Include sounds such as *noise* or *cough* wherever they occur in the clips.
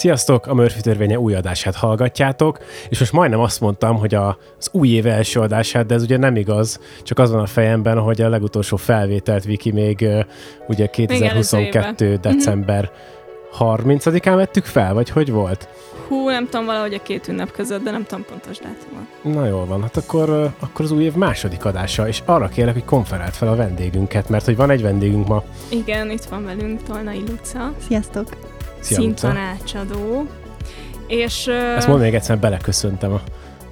Sziasztok! A Murphy törvénye új adását hallgatjátok, és most majdnem azt mondtam, hogy a, az új év első adását, de ez ugye nem igaz, csak az van a fejemben, hogy a legutolsó felvételt Viki még ugye 2022. december 30-án vettük fel, vagy hogy volt? Hú, nem tudom, valahogy a két ünnep között, de nem tudom pontos dátumot. Na jól van, hát akkor, akkor az új év második adása, és arra kérlek, hogy konferált fel a vendégünket, mert hogy van egy vendégünk ma. Igen, itt van velünk Tolnai Luca. Sziasztok! Szia, Luca. Szintanácsadó. És... Ezt mondd még egyszer, beleköszöntem a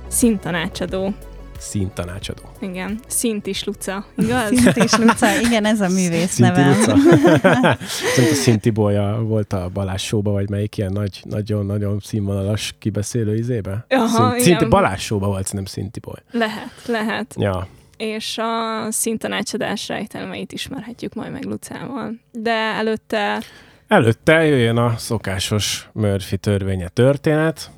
szintanácsadó. szintanácsadó. Igen, Szint is Luca, *laughs* igaz? Szint is Luca, *laughs* igen, ez a művész Szinti nevem. Luca. *laughs* Szerintem a Szinti Bolya volt a Balázs showba, vagy melyik ilyen nagy, nagyon-nagyon színvonalas kibeszélő izébe? Aha, Szint, Szinti igen. Balázs showba volt, szerintem Szinti Boly. Lehet, lehet. Ja, És a szintanácsadás rejtelmeit ismerhetjük majd meg Lucával. De előtte Előtte jöjjön a szokásos Murphy törvénye történet,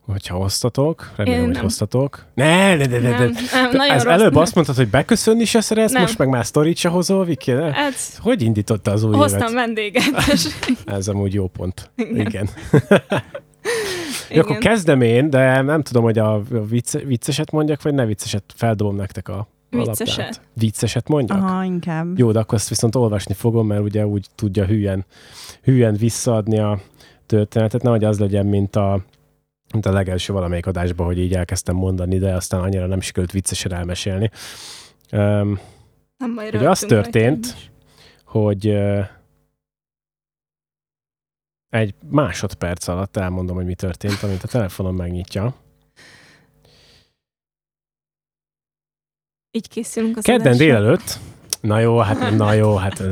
hogyha hoztatok, remélem, Én hogy nem. hoztatok. Ne, ne, ne, ne, ne. nem, nem, nagyon Ez rossz. előbb azt mondtad, hogy beköszönni se szeretsz, Nem. most meg már sztorit se hozol, Viki? Hát, Hogy indította az új hoztam évet? vendéget. és- *laughs* Ez amúgy jó pont. Igen. Igen. *laughs* Jó, akkor kezdem én, de nem tudom, hogy a vicce, vicceset mondjak, vagy ne vicceset. Feldobom nektek a Vicceset. labdát. Vicceset mondjak? Aha, inkább. Jó, de akkor ezt viszont olvasni fogom, mert ugye úgy tudja hülyen, hülyen visszaadni a történetet, nehogy az legyen, mint a, mint a legelső valamelyik adásban, hogy így elkezdtem mondani, de aztán annyira nem sikerült viccesen elmesélni. Um, Nem majd Ugye az történt, hogy ö, egy másodperc alatt elmondom, hogy mi történt, amint a telefonom megnyitja. Így készülünk az Kedden adásra. délelőtt, na jó, hát na jó, hát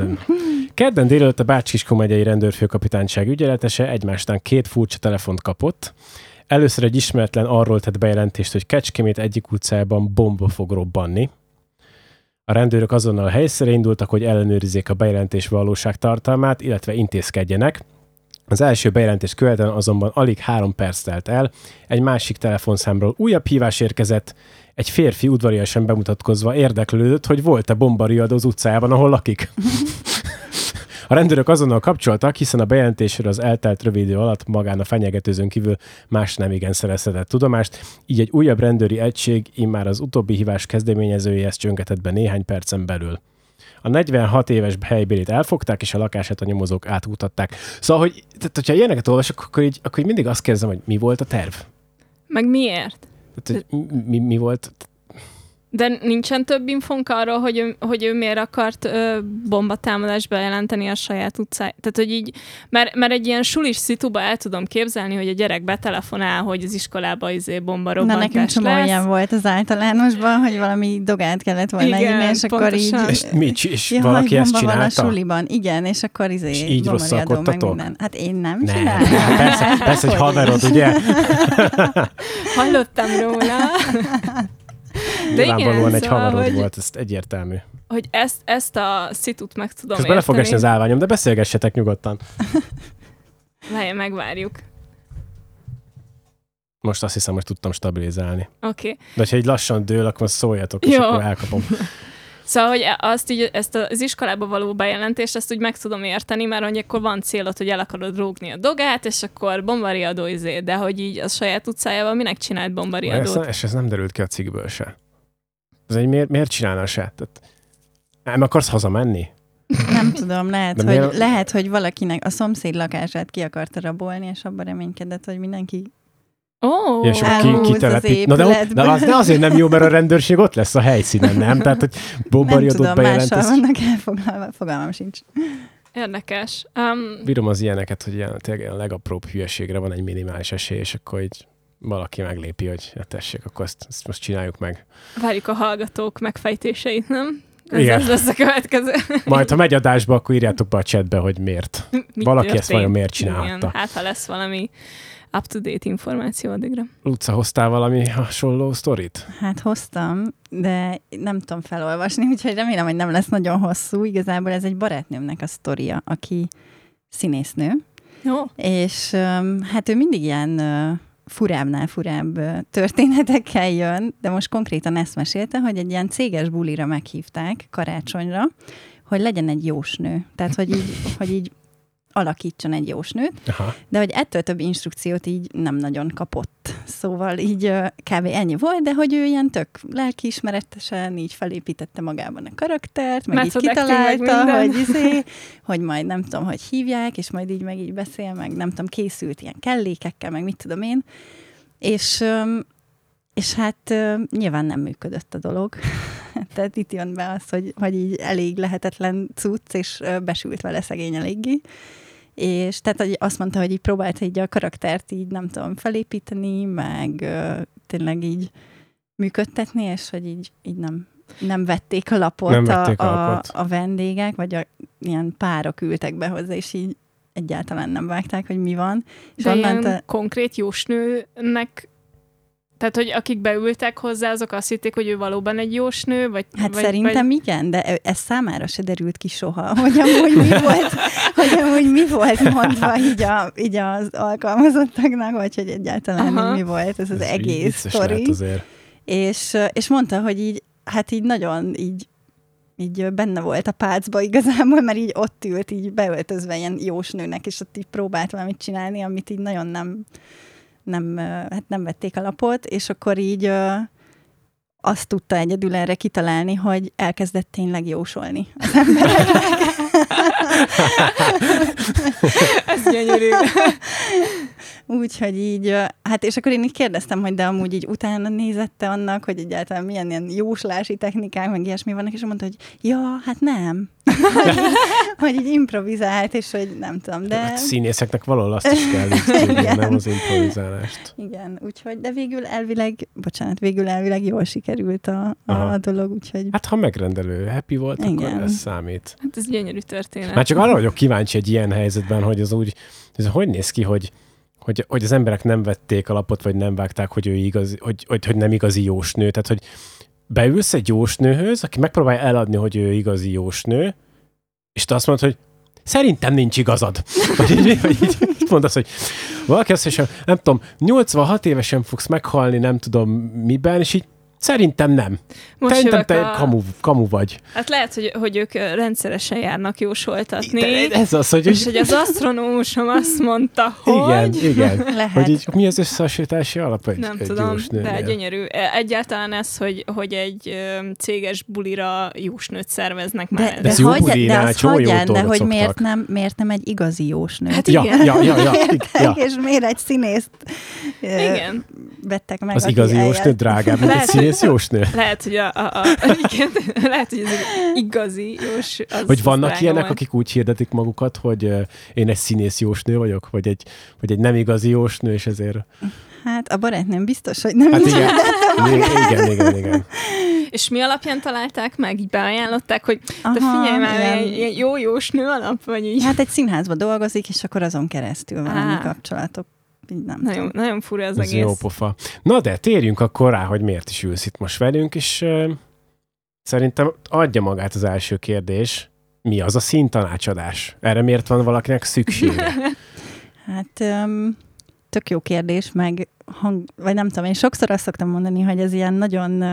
kedden délelőtt a Bácskiskó megyei rendőrfőkapitányság ügyeletese egymásnál két furcsa telefont kapott. Először egy ismeretlen arról tett bejelentést, hogy Kecskemét egyik utcában bomba fog robbanni. A rendőrök azonnal a helyszínre indultak, hogy ellenőrizzék a bejelentés valóság tartalmát, illetve intézkedjenek. Az első bejelentés követően azonban alig három perc telt el, egy másik telefonszámról újabb hívás érkezett, egy férfi udvariasan bemutatkozva érdeklődött, hogy volt-e bombariadó az utcájában, ahol lakik. A rendőrök azonnal kapcsoltak, hiszen a bejelentésről az eltelt rövid idő alatt magán a fenyegetőzőn kívül más nem igen szerezhetett tudomást, így egy újabb rendőri egység immár az utóbbi hívás kezdeményezőjéhez csöngetett be néhány percen belül. A 46 éves helybélit elfogták, és a lakását a nyomozók átmutatták. Szóval, hogy, tehát, hogyha ilyeneket olvasok, akkor így, akkor így mindig azt kérdezem, hogy mi volt a terv? Meg miért? Tehát, hogy mi, mi volt? De nincsen több infónk arról, hogy ő, hogy ő miért akart ö, bombatámadást bejelenteni a saját utcáját. Tehát, hogy így, mert, mert egy ilyen sulis szituba el tudom képzelni, hogy a gyerek betelefonál, hogy az iskolába izé bomba Na, robbantás nekünk csomó lesz. ilyen volt az általánosban, hogy valami dogát kellett volna Igen, írni, és akkor így... pontosan. És, mi, csi- és Ja, valaki ezt bomba van a csinálta? suliban. Igen, és akkor izé És így rosszalkodtatok? minden. Hát én nem, Nem, csináltam. nem, *laughs* persze, persze, hogy haverod, ugye? *laughs* *laughs* Hallottam róla. De Nyilvánvalóan egy szóval, haverod hogy, volt, ez egyértelmű. hogy ezt, ezt a szitut meg tudom Közben bele fog érteni. az állványom, de beszélgessetek nyugodtan. *laughs* Várj, megvárjuk. Most azt hiszem, hogy tudtam stabilizálni. Oké. Okay. De ha egy lassan dől, akkor szóljatok, és Jó. akkor elkapom. *laughs* Szóval, hogy azt így, ezt az iskolába való bejelentést, ezt úgy meg tudom érteni, mert hogy akkor van célod, hogy el akarod rúgni a dogát, és akkor bombariadó izé, de hogy így a saját utcájával minek csinált Ez, bombariadót? és ez nem derült ki a cikkből se. Ez egy miért, miért csinálna se? Tehát, nem akarsz hazamenni? Nem tudom, lehet De hogy, miért- lehet, hogy valakinek a szomszéd lakását ki akarta rabolni, és abban reménykedett, hogy mindenki... Ó, és akkor ki, az kitelepít. Na de, ott, de az de azért nem jó, mert a rendőrség ott lesz a helyszínen, nem? Tehát, hogy Nem bombariadót tudom, mással bejelentesz. vannak elfoglalva, fogalmam sincs. Érdekes. Um, Bírom az ilyeneket, hogy ilyen, tényleg a legapróbb hülyeségre van egy minimális esély, és akkor így valaki meglépi, hogy ja, tessék, akkor ezt, ezt most csináljuk meg. várjuk a hallgatók megfejtéseit, nem? Ez, Igen. ez lesz a következő. *laughs* Majd, ha megy adásba, akkor írjátok be a chatbe, hogy miért. *laughs* Mi Valaki ezt történt? vajon miért csinálhatta? Igen, hát, ha lesz valami up-to-date információ addigra. Luca, hoztál valami hasonló sztorit? Hát hoztam, de nem tudom felolvasni, *laughs* úgyhogy remélem, hogy nem lesz nagyon hosszú. Igazából ez egy barátnőmnek a sztoria, aki színésznő, Jó. és hát ő mindig ilyen furábbnál furább történetekkel jön, de most konkrétan ezt mesélte, hogy egy ilyen céges bulira meghívták karácsonyra, hogy legyen egy jósnő. Tehát, hogy így, hogy így alakítson egy jósnőt, Aha. de hogy ettől több instrukciót így nem nagyon kapott. Szóval így kb. ennyi volt, de hogy ő ilyen tök lelkiismeretesen így felépítette magában a karaktert, meg Method így kitalálta, hogy, izé, hogy majd nem tudom, hogy hívják, és majd így meg így beszél, meg nem tudom, készült ilyen kellékekkel, meg mit tudom én. És, és hát nyilván nem működött a dolog. *laughs* Tehát itt jön be az, hogy, hogy így elég lehetetlen cucc, és besült vele szegény eléggé. És tehát hogy azt mondta, hogy így próbálta így a karaktert így, nem tudom, felépíteni, meg ö, tényleg így működtetni, és hogy így, így nem, nem vették a lapot, Nem vették a a, lapot. a, a vendégek, vagy a ilyen párok ültek be hozzá, és így egyáltalán nem vágták, hogy mi van. És De ilyen onnantól- konkrét jósnőnek tehát, hogy akik beültek hozzá, azok azt hitték, hogy ő valóban egy jósnő, vagy... Hát vagy, szerintem igen, de ez számára se derült ki soha, *laughs* hogy amúgy mi volt, hogy amúgy mi volt mondva így, a, így az alkalmazottaknak, vagy hogy egyáltalán Aha. mi volt ez az Ez egész sztori. azért. És, és mondta, hogy így, hát így nagyon így így benne volt a pácba igazából, mert így ott ült, így beöltözve ilyen jósnőnek, és ott így próbált valamit csinálni, amit így nagyon nem, nem, hát nem vették a lapot, és akkor így azt tudta egyedül erre kitalálni, hogy elkezdett tényleg jósolni az embereknek. *laughs* Ez gyönyörű. *laughs* Úgyhogy így, hát és akkor én így kérdeztem, hogy de amúgy így utána nézette annak, hogy egyáltalán milyen ilyen jóslási technikák, meg ilyesmi vannak, és ő mondta, hogy ja, hát nem. *laughs* hogy, így, improvizált, és hogy nem tudom, de... Hát színészeknek valahol azt is kell Igen. nem az improvizálást. Igen, úgyhogy, de végül elvileg, bocsánat, végül elvileg jól sikerült a, a, a dolog, úgyhogy Hát ha megrendelő happy volt. Igen. akkor ez számít. Hát ez gyönyörű történet. Már csak arra vagyok kíváncsi egy ilyen helyzetben, hogy az úgy, ez hogy néz ki, hogy, hogy, hogy az emberek nem vették a lapot, vagy nem vágták, hogy ő igazi, hogy, hogy, hogy nem igazi jósnő. Tehát, hogy beülsz egy jósnőhöz, aki megpróbálja eladni, hogy ő igazi jósnő, és te azt mondod, hogy szerintem nincs igazad. *laughs* Vagy így, vagy így mondasz, hogy valaki azt mondja, nem tudom, 86 évesen fogsz meghalni, nem tudom miben, és így szerintem nem. Most Szerintem te a... kamu, kamu vagy. Hát lehet, hogy, hogy ők rendszeresen járnak jósoltatni. De ez az, hogy, És hogy az asztronómusom azt mondta, hogy... igen, igen. *laughs* lehet. Hogy így mi az összehasonlítási alap egy, Nem egy tudom, jósnőnél? de gyönyörű. E, Egyáltalán ez, hogy, hogy egy céges bulira jósnőt szerveznek már. de, De de, ez jó hagyja- bulinál, de csomó jó hagyján, de hogy miért nem, miért nem egy igazi jósnő? Hát Ja, igen. ja, ja, ja, *laughs* Értek, ja. és miért egy színészt Igen. vettek meg? Az igazi jósnő drágább, mint egy Lehet, színész jósnő? Lehet, hogy a, a, a, igen, lehet, hogy ez egy igazi jós. Az, Hogy az vannak drága ilyenek, akik úgy hirdetik magukat, hogy én egy színész jósnő vagyok, vagy egy, vagy egy nem igazi jósnő, és ezért... Hát a barátnőm biztos, hogy nem Hát így igen, igen, igen, igen, igen. És mi alapján találták meg? Így beajánlották, hogy Aha, de figyelj már, ilyen- jó jósnő alap, vagy így. Hát egy színházban dolgozik, és akkor azon keresztül van Á. annyi kapcsolatok. Így nem Nagyon, tudom. nagyon fura ez, Ez egész. jó pofa. Na de térjünk akkor rá, hogy miért is ülsz itt most velünk, és ö, szerintem adja magát az első kérdés. Mi az a színtanácsadás? Erre miért van valakinek szüksége? *laughs* Hát öm, tök jó kérdés, meg hang, vagy nem tudom, én sokszor azt szoktam mondani, hogy ez ilyen nagyon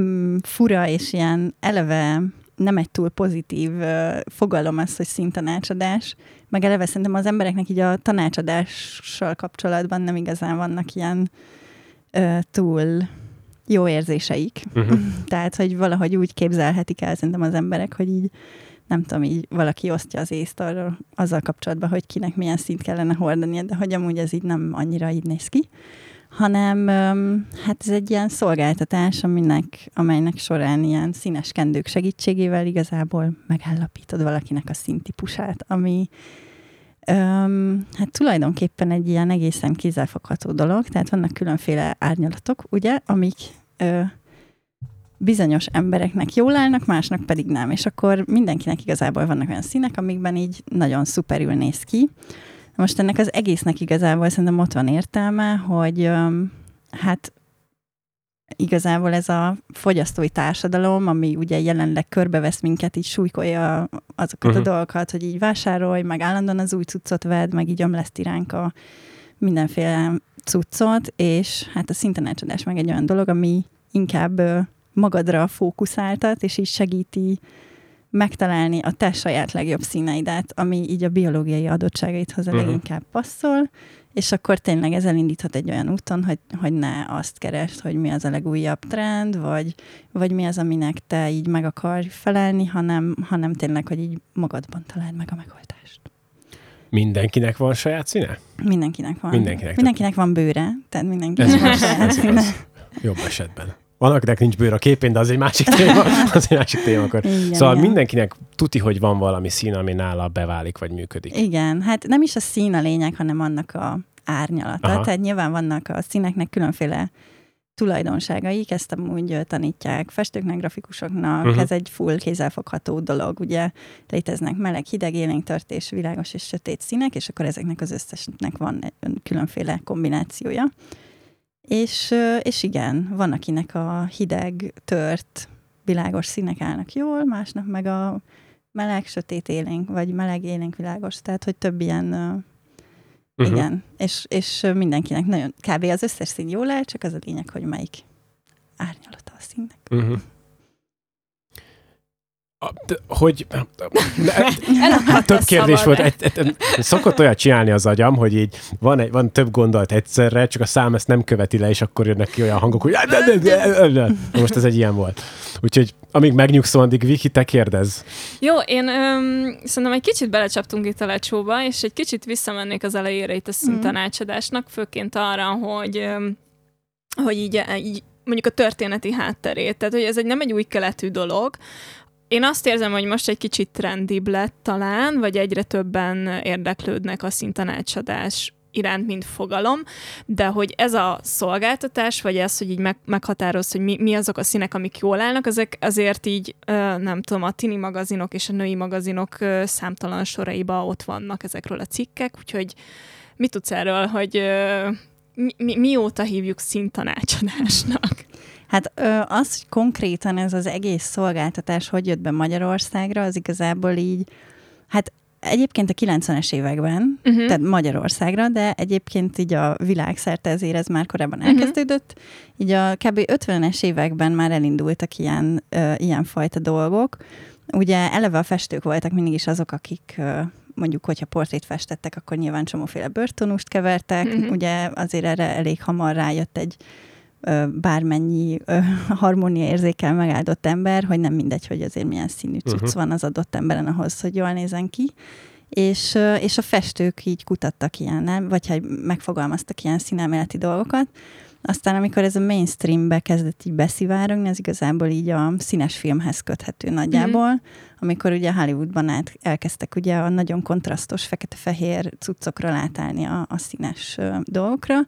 mm, fura, és ilyen eleve nem egy túl pozitív ö, fogalom az, hogy színtanácsadás, meg eleve szerintem az embereknek így a tanácsadással kapcsolatban nem igazán vannak ilyen ö, túl jó érzéseik. Uh-huh. *laughs* Tehát, hogy valahogy úgy képzelhetik el szerintem az emberek, hogy így nem tudom, így valaki osztja az észt arról, azzal kapcsolatban, hogy kinek milyen szint kellene hordania, de hogy amúgy ez így nem annyira így néz ki, hanem hát ez egy ilyen szolgáltatás, aminek, amelynek során ilyen színes kendők segítségével igazából megállapítod valakinek a színtípusát, ami öm, hát tulajdonképpen egy ilyen egészen kézzelfogható dolog, tehát vannak különféle árnyalatok, ugye, amik ö, bizonyos embereknek jól állnak, másnak pedig nem. És akkor mindenkinek igazából vannak olyan színek, amikben így nagyon szuperül néz ki. Most ennek az egésznek igazából szerintem ott van értelme, hogy hát igazából ez a fogyasztói társadalom, ami ugye jelenleg körbevesz minket, így súlykolja azokat Mhm. a dolgokat, hogy így vásárolj, meg állandóan az új cuccot vedd, meg így ömleszt iránk a mindenféle cuccot, és hát a szintanácsadás meg egy olyan dolog, ami inkább magadra fókuszáltat, és így segíti megtalálni a te saját legjobb színeidet, ami így a biológiai adottságaidhoz a Mhm. leginkább passzol, és akkor tényleg ez elindíthat egy olyan úton, hogy, hogy ne azt keresd, hogy mi az a legújabb trend, vagy, vagy mi az, aminek te így meg akarj felelni, hanem, hanem tényleg, hogy így magadban találd meg a megoldást. Mindenkinek van saját színe? Mindenkinek van. Mindenkinek. Mindenkinek van bőre, tehát mindenkinek Ez van saját színe. Jobb esetben. Van, akinek nincs bőr a képén, de az egy másik *laughs* téma. Az egy másik téma akkor. Igen, Szóval igen. mindenkinek tuti, hogy van valami szín, ami nála beválik, vagy működik. Igen, hát nem is a szín a lényeg, hanem annak a árnyalata. Aha. Tehát nyilván vannak a színeknek különféle tulajdonságaik, ezt amúgy tanítják festőknek, grafikusoknak, uh-huh. ez egy full kézzelfogható dolog. Ugye léteznek meleg, hideg, élénk, tört és világos és sötét színek, és akkor ezeknek az összesnek van egy különféle kombinációja. És, és igen, van, akinek a hideg, tört, világos színek állnak jól, másnak meg a meleg, sötét élénk, vagy meleg, élénk, világos. Tehát, hogy több ilyen, uh, Mhm. igen, és, és mindenkinek nagyon, kb. az összes szín jól áll, csak az a lényeg, hogy melyik árnyalata a színnek. Uh-huh. A, de, hogy... De, *laughs* Elakadt több kérdés szabad. volt. Egy, egy, egy, szokott olyat csinálni az agyam, hogy így van, egy, van több gondolat egyszerre, csak a szám ezt nem követi le, és akkor jönnek ki olyan hangok, hogy... de- de- de- de- de. Na Most ez egy ilyen volt. Úgyhogy amíg megnyugszol, addig Viki, te kérdez. Jó, én öm, szerintem egy kicsit belecsaptunk itt a lecsóba, és egy kicsit visszamennék az elejére itt a szintanácsadásnak, főként arra, hogy, öm, hogy így, így mondjuk a történeti hátterét. Tehát, hogy ez egy nem egy új keletű dolog. Én azt érzem, hogy most egy kicsit trendibb lett talán, vagy egyre többen érdeklődnek a szintanácsadás iránt, mint fogalom, de hogy ez a szolgáltatás, vagy ez, hogy így meg, meghatároz, hogy mi, mi azok a színek, amik jól állnak, ezek azért így, nem tudom, a tini magazinok és a női magazinok számtalan soraiba ott vannak ezekről a cikkek, úgyhogy mit tudsz erről, hogy mi, mi, mióta hívjuk szintanácsadásnak? Hát az, hogy konkrétan ez az egész szolgáltatás hogy jött be Magyarországra, az igazából így, hát egyébként a 90-es években, Uh-huh. tehát Magyarországra, de egyébként így a világszerte ezért ez már korábban Mhm. elkezdődött. Így a kb. 50-es években már elindultak ilyen, ö, ilyen fajta dolgok. Ugye eleve a festők voltak mindig is azok, akik ö, mondjuk, hogyha portrét festettek, akkor nyilván csomóféle börtönust kevertek. Mhm. Ugye azért erre elég hamar rájött egy bármennyi ö, *laughs* harmónia érzékel megáldott ember, hogy nem mindegy, hogy azért milyen színű cucc Mhm. van az adott emberen ahhoz, hogy jól nézen ki. És, és a festők így kutattak ilyen, vagy hogy megfogalmaztak ilyen színelméleti dolgokat. Aztán, amikor ez a mainstreambe kezdett így beszivárogni, az igazából így a színes filmhez köthető nagyjából, mm-hmm. amikor ugye Hollywoodban át, elkezdtek ugye a nagyon kontrasztos fekete-fehér cuccokra átállni a, a színes ö, dolgokra,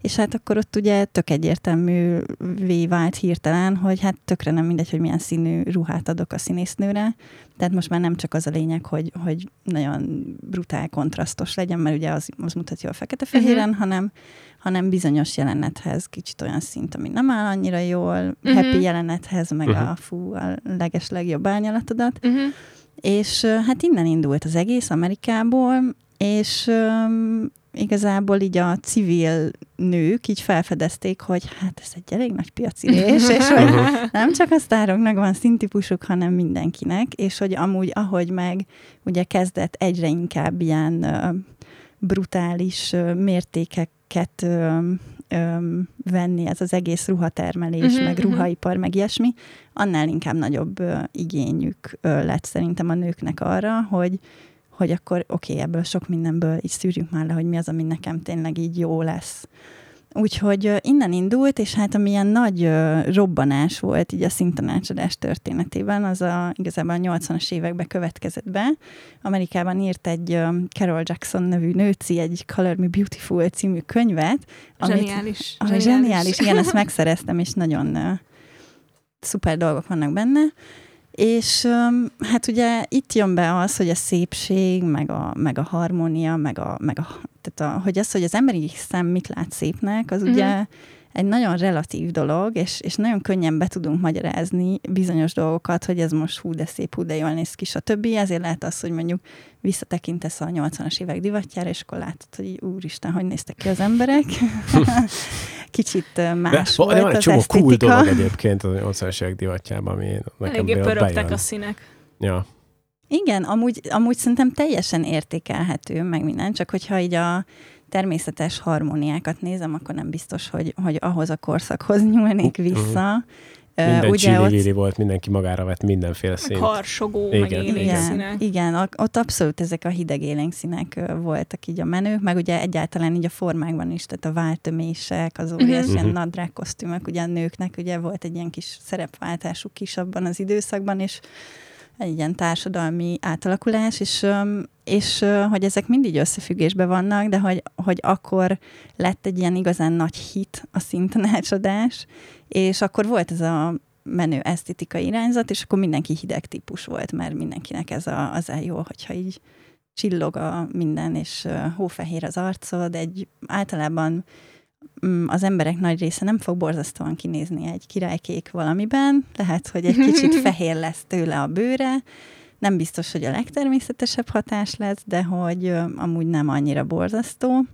és hát akkor ott ugye tök egyértelművé vált hirtelen, hogy hát tökre nem mindegy, hogy milyen színű ruhát adok a színésznőre, tehát most már nem csak az a lényeg, hogy, hogy nagyon brutál kontrasztos legyen, mert ugye az, az mutatja a fekete-fehéren, uh-huh. hanem, hanem bizonyos jelenethez kicsit olyan szint, ami nem áll annyira jól, uh-huh. happy jelenethez, meg uh-huh. a fú, a leges legjobb árnyalatodat. Uh-huh. És hát innen indult az egész Amerikából, és um, igazából így a civil nők így felfedezték, hogy hát ez egy elég nagy piacirés, és *laughs* hogy nem csak a sztároknak van színtípusuk, hanem mindenkinek, és hogy amúgy, ahogy meg ugye kezdett egyre inkább ilyen ö, brutális mértékeket venni ez az egész ruhatermelés, Mhm, meg ruhaipar, meg ilyesmi, annál inkább nagyobb ö, igényük ö, lett szerintem a nőknek arra, hogy hogy akkor oké, okay, ebből sok mindenből így szűrjük már le, hogy mi az, ami nekem tényleg így jó lesz. Úgyhogy innen indult, és hát amilyen nagy robbanás volt így a szintanácsadás történetében, az a, igazából a 80-as években következett be. Amerikában írt egy Carol Jackson nevű nőci, egy Color Me Beautiful című könyvet. Zseniális. Ami zseniális, igen, ezt *laughs* megszereztem, és nagyon uh, szuper dolgok vannak benne. És um, hát ugye itt jön be az, hogy a szépség, meg a, meg a harmónia, meg a, meg a, tehát a, hogy az, hogy az emberi szem mit lát szépnek, az Mhm. ugye egy nagyon relatív dolog, és, és nagyon könnyen be tudunk magyarázni bizonyos dolgokat, hogy ez most hú, de szép, hú, de jól néz ki, stb. Ezért lehet az, hogy mondjuk visszatekintesz a 80-as évek divatjára, és akkor látod, hogy úristen, hogy néztek ki az emberek. *laughs* *laughs* Kicsit más de, volt de van egy csomó cool esztétika. dolog egyébként az 80-as évek divatjában, ami nekem Eléggé pörögtek bejön. a színek. Ja. Igen, amúgy, amúgy szerintem teljesen értékelhető, meg minden, csak hogyha így a természetes harmóniákat nézem, akkor nem biztos, hogy, hogy ahhoz a korszakhoz *laughs* nyúlnék vissza. Minden ugye ott... volt, mindenki magára vett mindenféle színt. Harsogó, igen. meg élénk igen, színek. Igen, ott abszolút ezek a hideg élénk színek voltak így a menők, meg ugye egyáltalán így a formákban is, tehát a váltömések, az óriás uh-huh. ilyen mhm. nadrág kosztümök, ugye a nőknek ugye volt egy ilyen kis szerepváltásuk is abban az időszakban, és egy ilyen társadalmi átalakulás, és, és hogy ezek mindig összefüggésben vannak, de hogy, hogy akkor lett egy ilyen igazán nagy hit a szintanácsadás, és akkor volt ez a menő esztétikai irányzat, és akkor mindenki hideg típus volt, mert mindenkinek ez a, az a jó, hogyha így csillog a minden, és hófehér az arcod, egy általában az emberek nagy része nem fog borzasztóan kinézni egy királykék valamiben, lehet, hogy egy kicsit *laughs* fehér lesz tőle a bőre, nem biztos, hogy a legtermészetesebb hatás lesz, de hogy amúgy nem annyira borzasztó.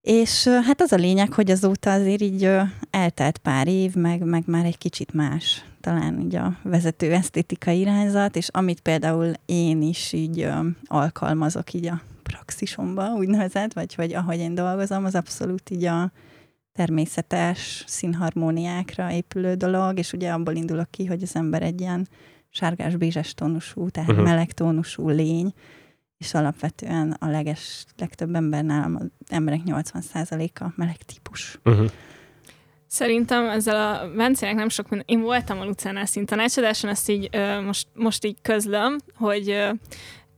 És hát az a lényeg, hogy azóta azért így eltelt pár év, meg, meg már egy kicsit más talán így a vezető esztétikai irányzat, és amit például én is így alkalmazok így a praxisomba, úgynevezett, vagy hogy ahogy én dolgozom, az abszolút így a természetes színharmóniákra épülő dolog, és ugye abból indulok ki, hogy az ember egy ilyen sárgás-bézses tónusú, tehát uh-huh. meleg tónusú lény, és alapvetően a leges, legtöbb embernál az emberek 80%-a meleg típus. Uh-huh. Szerintem ezzel a Vencének nem sok minden... Én voltam a Lucánál szintanácsadáson, ezt így ö, most, most így közlöm, hogy ö,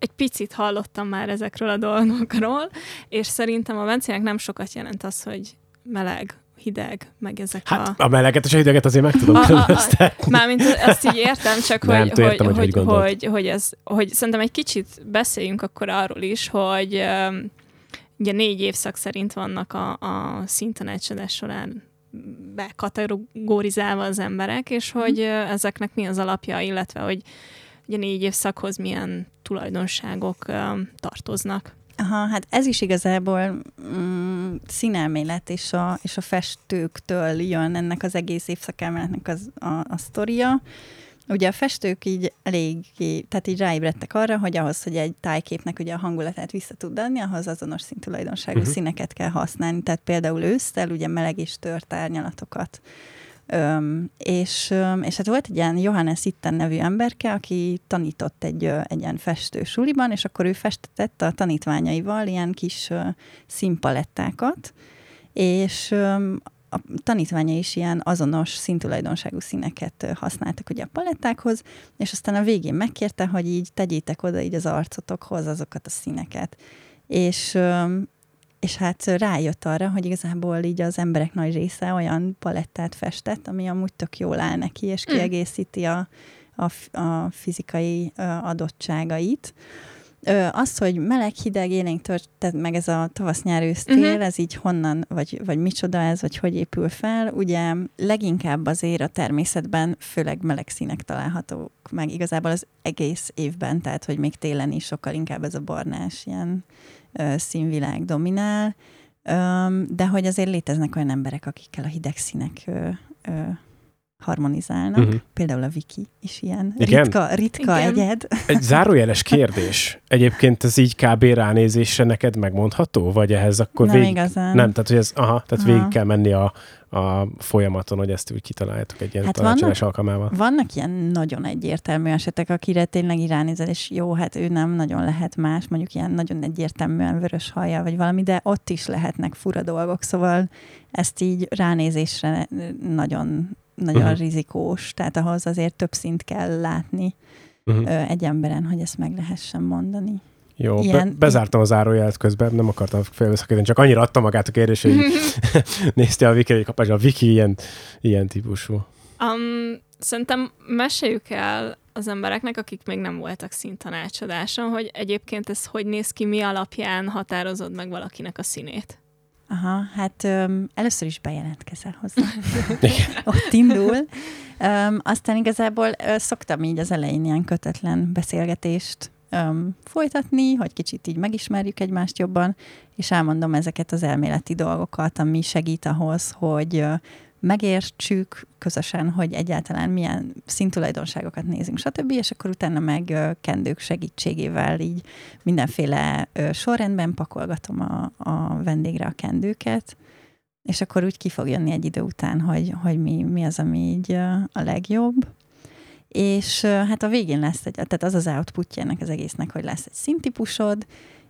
egy picit hallottam már ezekről a dolgokról, és szerintem a Vencének nem sokat jelent az, hogy meleg, hideg, meg ezek hát, a... a meleget és a hideget azért meg tudom különböztetni. Mármint azt így értem, csak nem, hogy, értem, hogy, hogy, hogy, hogy, hogy, ez, hogy szerintem egy kicsit beszéljünk akkor arról is, hogy um, ugye négy évszak szerint vannak a, a szintanácsadás során bekategorizálva az emberek, és mhm. hogy ezeknek mi az alapja, illetve hogy ugye négy évszakhoz milyen tulajdonságok tartoznak. Aha, hát ez is igazából mm, színelmélet és a, és a festőktől jön ennek az egész évszakelméletnek az, a, a sztoria. Ugye a festők így elég, tehát így ráébredtek arra, hogy ahhoz, hogy egy tájképnek ugye a hangulatát vissza tud adni, ahhoz azonos szintulajdonságú uh-huh. színeket kell használni. Tehát például ősztel ugye meleg és tört árnyalatokat Öm, és, öm, és hát volt egy ilyen Johannes Itten nevű emberke, aki tanított egy, egy ilyen festő suliban, és akkor ő festetett a tanítványaival ilyen kis ö, színpalettákat, és öm, a tanítványa is ilyen azonos szintulajdonságú színeket használtak ugye a palettákhoz, és aztán a végén megkérte, hogy így tegyétek oda így az arcotokhoz azokat a színeket. És és hát rájött arra, hogy igazából így az emberek nagy része olyan palettát festett, ami amúgy tök jól áll neki, és hmm. kiegészíti a, a, a fizikai adottságait. Az, hogy meleg, hideg, élénk történt meg ez a tavasz-nyár ősztél, uh-huh. ez így honnan, vagy, vagy micsoda ez, vagy hogy épül fel. Ugye leginkább azért a természetben főleg meleg színek találhatók meg igazából az egész évben, tehát hogy még télen is sokkal inkább ez a barnás ilyen színvilág dominál, de hogy azért léteznek olyan emberek, akikkel a hideg színek harmonizálnak. Uh-huh. Például a Viki is ilyen Igen? ritka, ritka Igen. egyed. Egy zárójeles *laughs* kérdés. Egyébként ez így kb. ránézésre neked megmondható? Vagy ehhez akkor Nem végig... igazán. Nem, tehát hogy ez, aha, tehát aha. végig kell menni a, a folyamaton, hogy ezt úgy kitaláljátok egy ilyen hát tanácsolás alkalmával. Vannak ilyen nagyon egyértelmű esetek, akire tényleg ránézel, és jó, hát ő nem nagyon lehet más, mondjuk ilyen nagyon egyértelműen vörös hajjal, vagy valami, de ott is lehetnek fura dolgok, szóval ezt így ránézésre nagyon nagyon uh-huh. rizikós, tehát ahhoz azért több szint kell látni uh-huh. egy emberen, hogy ezt meg lehessen mondani. Jó, Ilyen... be, bezártam az zárójelet közben, nem akartam félbeszakítani, csak annyira adta magát a kérdés, hogy *laughs* nézte a Viki, hogy kapás, a Viki ilyen, ilyen típusú. Um, szerintem meséljük el az embereknek, akik még nem voltak színtanácsadáson, hogy egyébként ez hogy néz ki, mi alapján határozod meg valakinek a színét? Aha, hát öm, először is bejelentkezel hozzá. *laughs* Ott indul. Öm, aztán igazából ö, szoktam így az elején ilyen kötetlen beszélgetést öm, folytatni, hogy kicsit így megismerjük egymást jobban, és elmondom ezeket az elméleti dolgokat, ami segít ahhoz, hogy ö, megértsük közösen, hogy egyáltalán milyen szintulajdonságokat nézünk, stb., és akkor utána meg kendők segítségével így mindenféle sorrendben pakolgatom a, a vendégre a kendőket, és akkor úgy ki fog jönni egy idő után, hogy, hogy mi, mi az, ami így a legjobb. És hát a végén lesz egy, tehát az az outputja ennek az egésznek, hogy lesz egy színtípusod,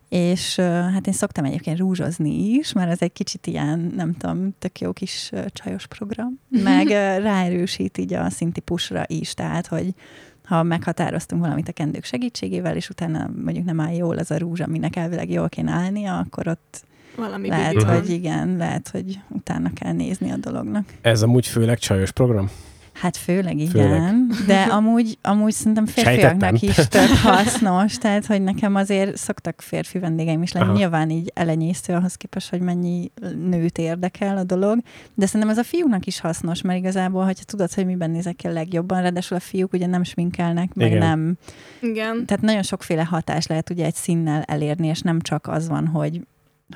és hát én szoktam egyébként rúzsozni is, mert ez egy kicsit ilyen, nem tudom, tök jó kis csajos program, meg ráerősít így a színtípusra is, tehát, hogy ha meghatároztunk valamit a kendők segítségével, és utána mondjuk nem áll jól az a rúzs, aminek elvileg jól kéne állnia, akkor ott valami lehet, hogy igen, lehet, hogy utána kell nézni a dolognak. Ez amúgy főleg csajos program? Hát főleg igen, főleg. de amúgy, amúgy szerintem férfiaknak is tök hasznos, tehát hogy nekem azért szoktak férfi vendégeim is lenni, Aha. nyilván így elenyésző ahhoz képest, hogy mennyi nőt érdekel a dolog, de szerintem ez a fiúknak is hasznos, mert igazából, hogyha tudod, hogy miben nézek ki a legjobban, ráadásul a fiúk ugye nem sminkelnek, meg igen. nem. Igen. Tehát nagyon sokféle hatás lehet ugye egy színnel elérni, és nem csak az van, hogy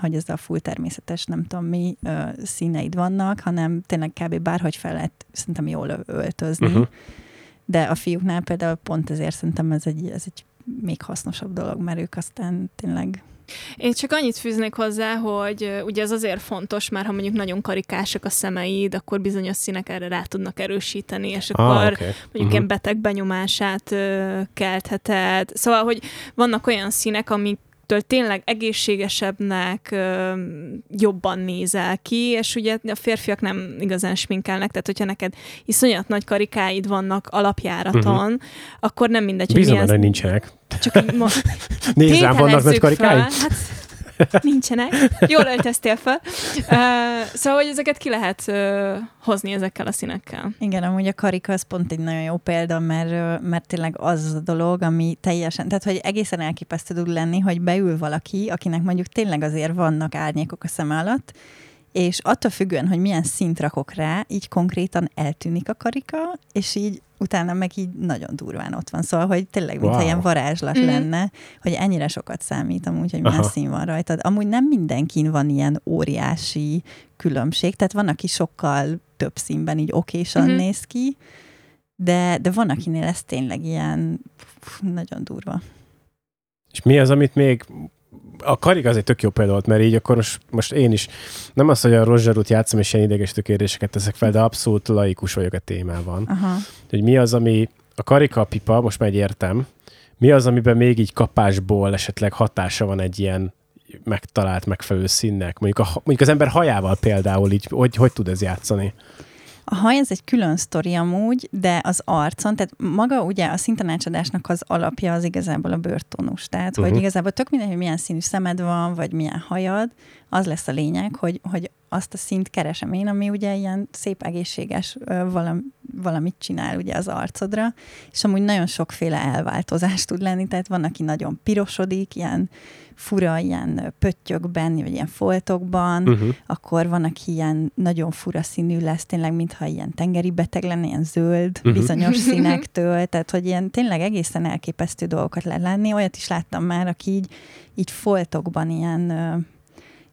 hogy ez a full természetes, nem tudom mi ö, színeid vannak, hanem tényleg kb. bárhogy fel lehet szerintem jól öltözni. Uh-huh. De a fiúknál például pont ezért szerintem ez egy, ez egy még hasznosabb dolog, mert ők aztán tényleg én csak annyit fűznék hozzá, hogy ugye ez azért fontos, mert ha mondjuk nagyon karikásak a szemeid, akkor bizonyos színek erre rá tudnak erősíteni, és ah, akkor ah, okay. mondjuk uh-huh. ilyen beteg benyomását ö, keltheted. Szóval, hogy vannak olyan színek, amik től tényleg egészségesebbnek, jobban nézel ki, és ugye a férfiak nem igazán sminkelnek, tehát hogyha neked iszonyat nagy karikáid vannak alapjáraton, uh-huh. akkor nem mindegy, hogy Bizony, milyen... nincsenek. Csak így ma... *laughs* Nézd rám, vannak nagy karikáid? Hát Nincsenek. Jól öltöztél fel. Uh, szóval, hogy ezeket ki lehet uh, hozni ezekkel a színekkel. Igen, amúgy a karika az pont egy nagyon jó példa, mert, mert tényleg az a dolog, ami teljesen, tehát hogy egészen elképesztő tud lenni, hogy beül valaki, akinek mondjuk tényleg azért vannak árnyékok a szem alatt, és attól függően, hogy milyen szint rakok rá, így konkrétan eltűnik a karika, és így utána meg így nagyon durván ott van. Szóval, hogy tényleg, mintha wow. ilyen varázslat mm. lenne, hogy ennyire sokat számít amúgy, hogy milyen Aha. szín van rajtad. Amúgy nem mindenkin van ilyen óriási különbség, tehát van, aki sokkal több színben így okésan mm-hmm. néz ki, de, de van, akinél ez tényleg ilyen pff, nagyon durva. És mi az, amit még a karik az egy tök jó példa volt, mert így akkor most, most én is, nem az, hogy a rozsarút játszom, és ilyen idegesítő kérdéseket teszek fel, de abszolút laikus vagyok a témában. Aha. Hogy mi az, ami a karika, a pipa, most már értem, mi az, amiben még így kapásból esetleg hatása van egy ilyen megtalált megfelelő színnek? Mondjuk, a, mondjuk az ember hajával például így, hogy, hogy tud ez játszani? A haj ez egy külön sztori amúgy, de az arcon, tehát maga ugye a szintanácsadásnak az alapja az igazából a bőrtonus. Tehát, uh-huh. hogy mhm. igazából tök minden, hogy milyen színű szemed van, vagy milyen hajad, az lesz a lényeg, hogy, hogy azt a szint keresem én, ami ugye ilyen szép egészséges valami, valamit csinál ugye az arcodra, és amúgy nagyon sokféle elváltozás tud lenni, tehát van, aki nagyon pirosodik, ilyen fura ilyen pöttyökben, vagy ilyen foltokban, uh-huh. akkor van, aki ilyen nagyon fura színű lesz, tényleg, mintha ilyen tengeri beteg lenne, ilyen zöld uh-huh. bizonyos *laughs* színektől, tehát, hogy ilyen tényleg egészen elképesztő dolgokat lehet lenni. Olyat is láttam már, aki így, így foltokban ilyen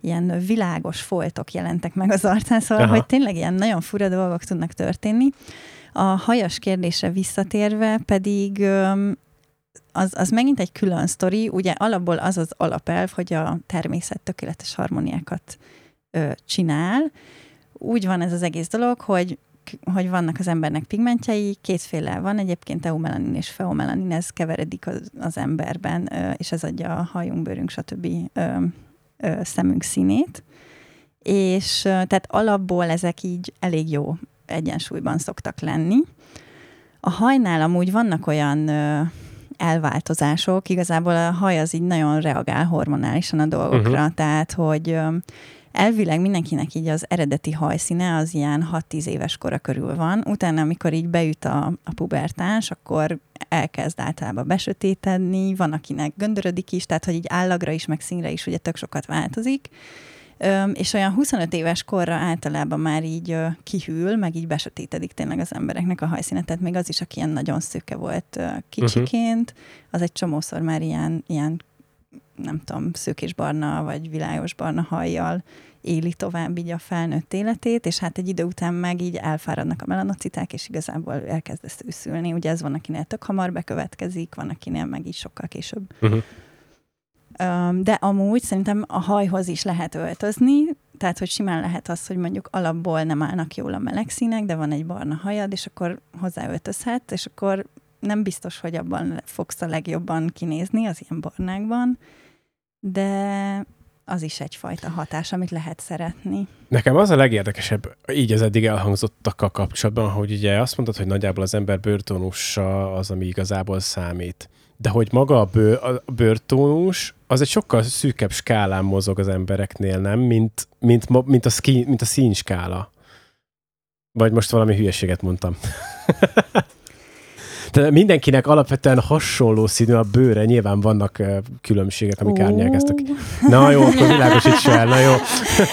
ilyen világos foltok jelentek meg az arcán, szóval, Aha. hogy tényleg ilyen nagyon fura dolgok tudnak történni. A hajas kérdésre visszatérve pedig az, az megint egy külön sztori, ugye alapból az az alapelv, hogy a természet tökéletes harmóniákat ö, csinál. Úgy van ez az egész dolog, hogy hogy vannak az embernek pigmentjei, kétféle van, egyébként eumelanin és feomelanin, ez keveredik az, az emberben, és ez adja a hajunk, bőrünk, stb. Ö, szemünk színét. És tehát alapból ezek így elég jó egyensúlyban szoktak lenni. A hajnál amúgy vannak olyan ö, elváltozások, igazából a haj az így nagyon reagál hormonálisan a dolgokra, uh-huh. tehát hogy ö, elvileg mindenkinek így az eredeti hajszíne az ilyen 6-10 éves kora körül van. Utána, amikor így beüt a, a pubertás, akkor elkezd általában besötétedni, van, akinek göndörödik is, tehát hogy így állagra is, meg színre is ugye tök sokat változik. És olyan 25 éves korra általában már így kihűl, meg így besötétedik tényleg az embereknek a hajszíne, tehát még az is, aki ilyen nagyon szőke volt ö, kicsiként, az egy csomószor már ilyen, ilyen nem tudom, szőkésbarna vagy világosbarna hajjal éli tovább így a felnőtt életét, és hát egy idő után meg így elfáradnak a melanociták, és igazából elkezdesz őszülni. Ugye ez van, akinél tök hamar bekövetkezik, van, akinél meg így sokkal később. Uh-huh. De amúgy szerintem a hajhoz is lehet öltözni, tehát, hogy simán lehet az, hogy mondjuk alapból nem állnak jól a meleg színek, de van egy barna hajad, és akkor hozzáöltözhet, és akkor nem biztos, hogy abban fogsz a legjobban kinézni, az ilyen barnákban, de az is egyfajta hatás, amit lehet szeretni. Nekem az a legérdekesebb, így az eddig elhangzottakkal kapcsolatban, hogy ugye azt mondtad, hogy nagyjából az ember bőrtónusa az, ami igazából számít. De hogy maga a, bőr, a bőrtónus, az egy sokkal szűkebb skálán mozog az embereknél, nem? Mint, mint, mint, a, szki, mint a színskála. Vagy most valami hülyeséget mondtam. *laughs* Tehát mindenkinek alapvetően hasonló színű a bőre, nyilván vannak különbségek, amik oh. árnyák ezt a... Na jó, akkor világosíts fel, na jó.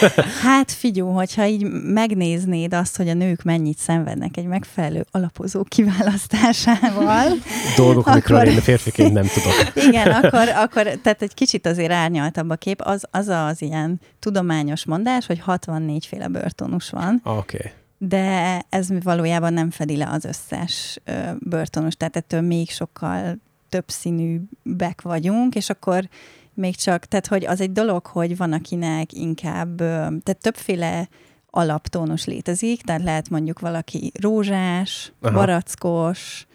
*laughs* hát figyú, hogyha így megnéznéd azt, hogy a nők mennyit szenvednek egy megfelelő alapozó kiválasztásával. *laughs* Dolgok, amikről akkor... én férfiként nem tudok. *laughs* Igen, akkor, akkor tehát egy kicsit azért árnyaltabb a kép, az az, az ilyen tudományos mondás, hogy 64 féle börtonus van. Oké. Okay de ez valójában nem fedi le az összes börtönös, tehát ettől még sokkal több színűbbek vagyunk, és akkor még csak, tehát hogy az egy dolog, hogy van akinek inkább, tehát többféle alaptónus létezik, tehát lehet mondjuk valaki rózsás, Aha. barackos,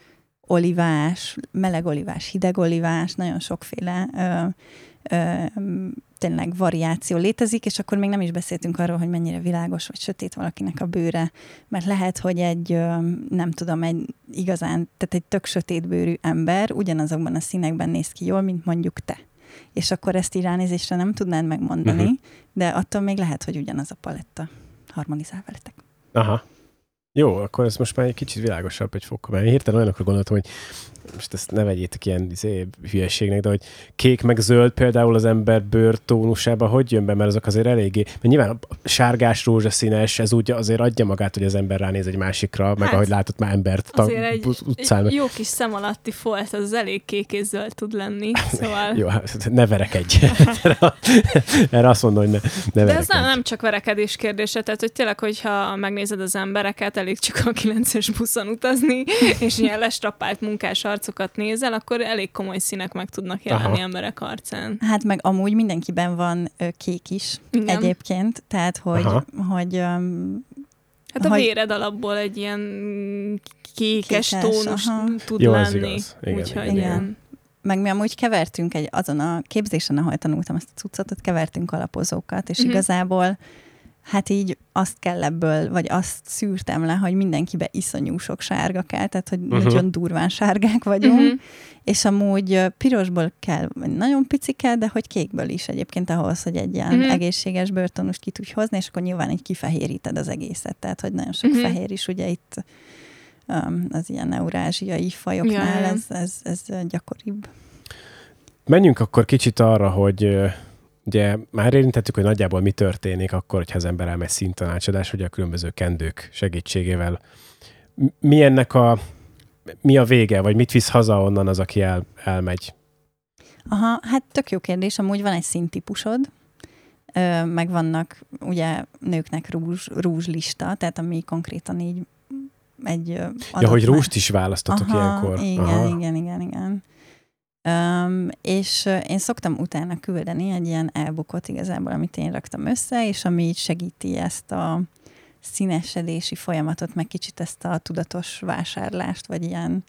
olivás, meleg olivás, hideg olivás, nagyon sokféle ö, ö, tényleg variáció létezik, és akkor még nem is beszéltünk arról, hogy mennyire világos vagy sötét valakinek a bőre, mert lehet, hogy egy, nem tudom, egy igazán, tehát egy tök sötétbőrű ember ugyanazokban a színekben néz ki jól, mint mondjuk te. És akkor ezt így ránézésre nem tudnád megmondani, uh-huh. de attól még lehet, hogy ugyanaz a paletta harmonizál veletek. Aha. Jó, akkor ez most már egy kicsit világosabb egy fokkal, mert hirtelen olyanokra gondoltam, hogy most ezt ne vegyétek ilyen izé, hülyeségnek, de hogy kék meg zöld például az ember bőrtónusába hogy jön be, mert azok azért eléggé, mert nyilván a sárgás, rózsaszínes, ez úgy azért adja magát, hogy az ember ránéz egy másikra, hát, meg ahogy látott már embert a egy, utcán. Egy jó kis szem alatti folt, az elég kék és zöld tud lenni, *laughs* szóval... jó, hát ne verekedj. *laughs* Erre azt mondom, hogy ne, ne De ez nem, nem csak verekedés kérdése, tehát hogy tényleg, hogyha megnézed az embereket, elég csak a 9-es buszon utazni, *laughs* és ilyen lestrapált munkás arcokat nézel, akkor elég komoly színek meg tudnak jelenni Aha. emberek arcán. Hát meg amúgy mindenkiben van ö, kék is Igen. egyébként, tehát hogy, hogy um, Hát a hogy... véred alapból egy ilyen kékes, kékes tónus aha. tud Jó, lenni. Igen, Úgyhogy igen. igen. Meg mi amúgy kevertünk egy, azon a képzésen, ahol tanultam ezt a cuccot, kevertünk alapozókat, és uh-huh. igazából hát így azt kell ebből, vagy azt szűrtem le, hogy mindenkibe iszonyú sok sárga kell, tehát hogy uh-huh. nagyon durván sárgák vagyunk, uh-huh. és amúgy pirosból kell, nagyon pici kell, de hogy kékből is egyébként ahhoz, hogy egy ilyen uh-huh. egészséges börtönust ki tudj hozni, és akkor nyilván így kifehéríted az egészet, tehát hogy nagyon sok uh-huh. fehér is ugye itt um, az ilyen eurázsiai fajoknál ja, ez, ez, ez gyakoribb. Menjünk akkor kicsit arra, hogy Ugye már érintettük, hogy nagyjából mi történik akkor, hogyha az ember elmegy színtanácsadás, hogy a különböző kendők segítségével. Mi ennek a, mi a vége, vagy mit visz haza onnan az, aki el, elmegy? Aha, hát tök jó kérdés. Amúgy van egy színtípusod, meg vannak ugye nőknek rúzs, rúzslista, tehát ami konkrétan így egy Ja, hogy rúst is választotok Aha, ilyenkor. Igen, Aha. igen, igen, igen. Um, és én szoktam utána küldeni egy ilyen elbukot igazából, amit én raktam össze, és ami így segíti ezt a színesedési folyamatot, meg kicsit ezt a tudatos vásárlást, vagy ilyen,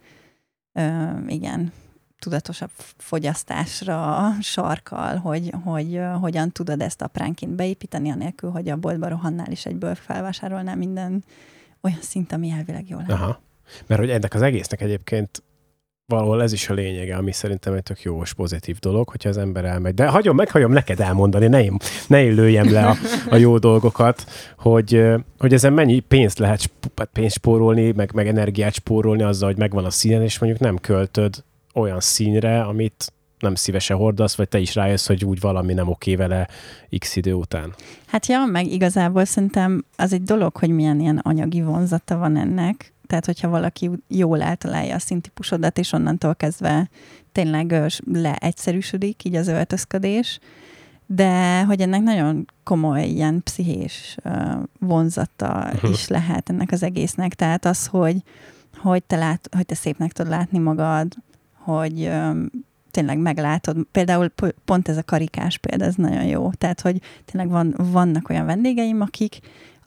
uh, igen, tudatosabb fogyasztásra sarkal, hogy, hogy uh, hogyan tudod ezt apránként beépíteni, anélkül, hogy a boltba rohannál is egyből felvásárolnál minden olyan szint, ami elvileg jól Aha. Mert hogy ennek az egésznek egyébként valahol ez is a lényege, ami szerintem egy tök jó és pozitív dolog, hogyha az ember elmegy. De hagyom, meghagyom neked elmondani, ne én, ne én lőjem le a, a jó dolgokat, hogy, hogy ezen mennyi pénzt lehet hát pénzt spórolni, meg, meg energiát spórolni azzal, hogy megvan a színen, és mondjuk nem költöd olyan színre, amit nem szívesen hordasz, vagy te is rájössz, hogy úgy valami nem oké vele x idő után. Hát ja, meg igazából szerintem az egy dolog, hogy milyen ilyen anyagi vonzata van ennek, Tehát, hogyha valaki jól eltalálja a színtípusodat, és onnantól kezdve tényleg leegyszerűsödik így az öltözködés, de hogy ennek nagyon komoly ilyen pszichés vonzata uh-huh. is lehet ennek az egésznek. Tehát az, hogy, hogy, te, lát, hogy te szépnek tudod látni magad, hogy tényleg meglátod. Például pont ez a karikás példa, ez nagyon jó. Tehát, hogy tényleg van, vannak olyan vendégeim, akik,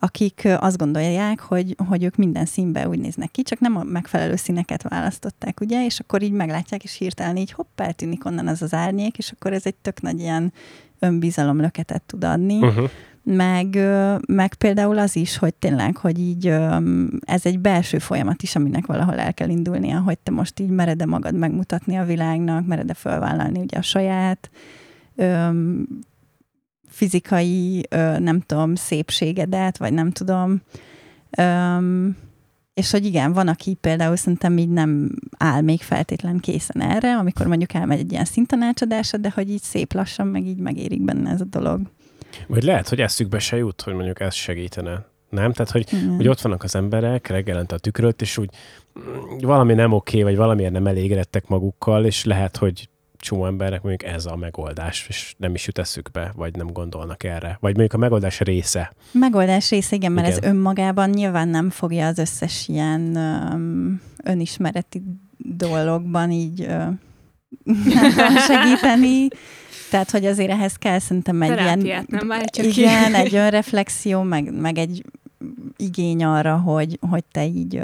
akik azt gondolják, hogy, hogy ők minden színben úgy néznek ki, csak nem a megfelelő színeket választották, ugye, és akkor így meglátják, és hirtelen így hopp, eltűnik onnan az az árnyék, és akkor ez egy tök nagy ilyen önbizalomlöketet tud adni. Uh-huh. Meg, meg például az is, hogy tényleg, hogy így ez egy belső folyamat is, aminek valahol el kell indulnia, hogy te most így mered-e magad megmutatni a világnak, mered-e felvállalni ugye a saját öm, fizikai, ö, nem tudom, szépségedet, vagy nem tudom. Öm, és hogy igen, van, aki például szerintem így nem áll még feltétlen készen erre, amikor mondjuk elmegy egy ilyen szintanácsadásra, de hogy így szép lassan, meg így megérik benne ez a dolog. Vagy lehet, hogy eszükbe se jut, hogy mondjuk ez segítene. Nem? Tehát, hogy, mm. hogy ott vannak az emberek reggelente a tükröt, és úgy mm, valami nem oké, vagy valamiért nem elégedettek magukkal, és lehet, hogy csomó embernek mondjuk ez a megoldás, és nem is jut eszükbe, vagy nem gondolnak erre. Vagy mondjuk a megoldás része. Megoldás része, igen, mert igen. ez önmagában nyilván nem fogja az összes ilyen um, önismereti dologban így uh, *laughs* segíteni. Tehát, hogy azért ehhez kell szerintem egy ilyen... nem váltja Igen, *laughs* egy önreflexió, meg, meg egy igény arra, hogy, hogy te így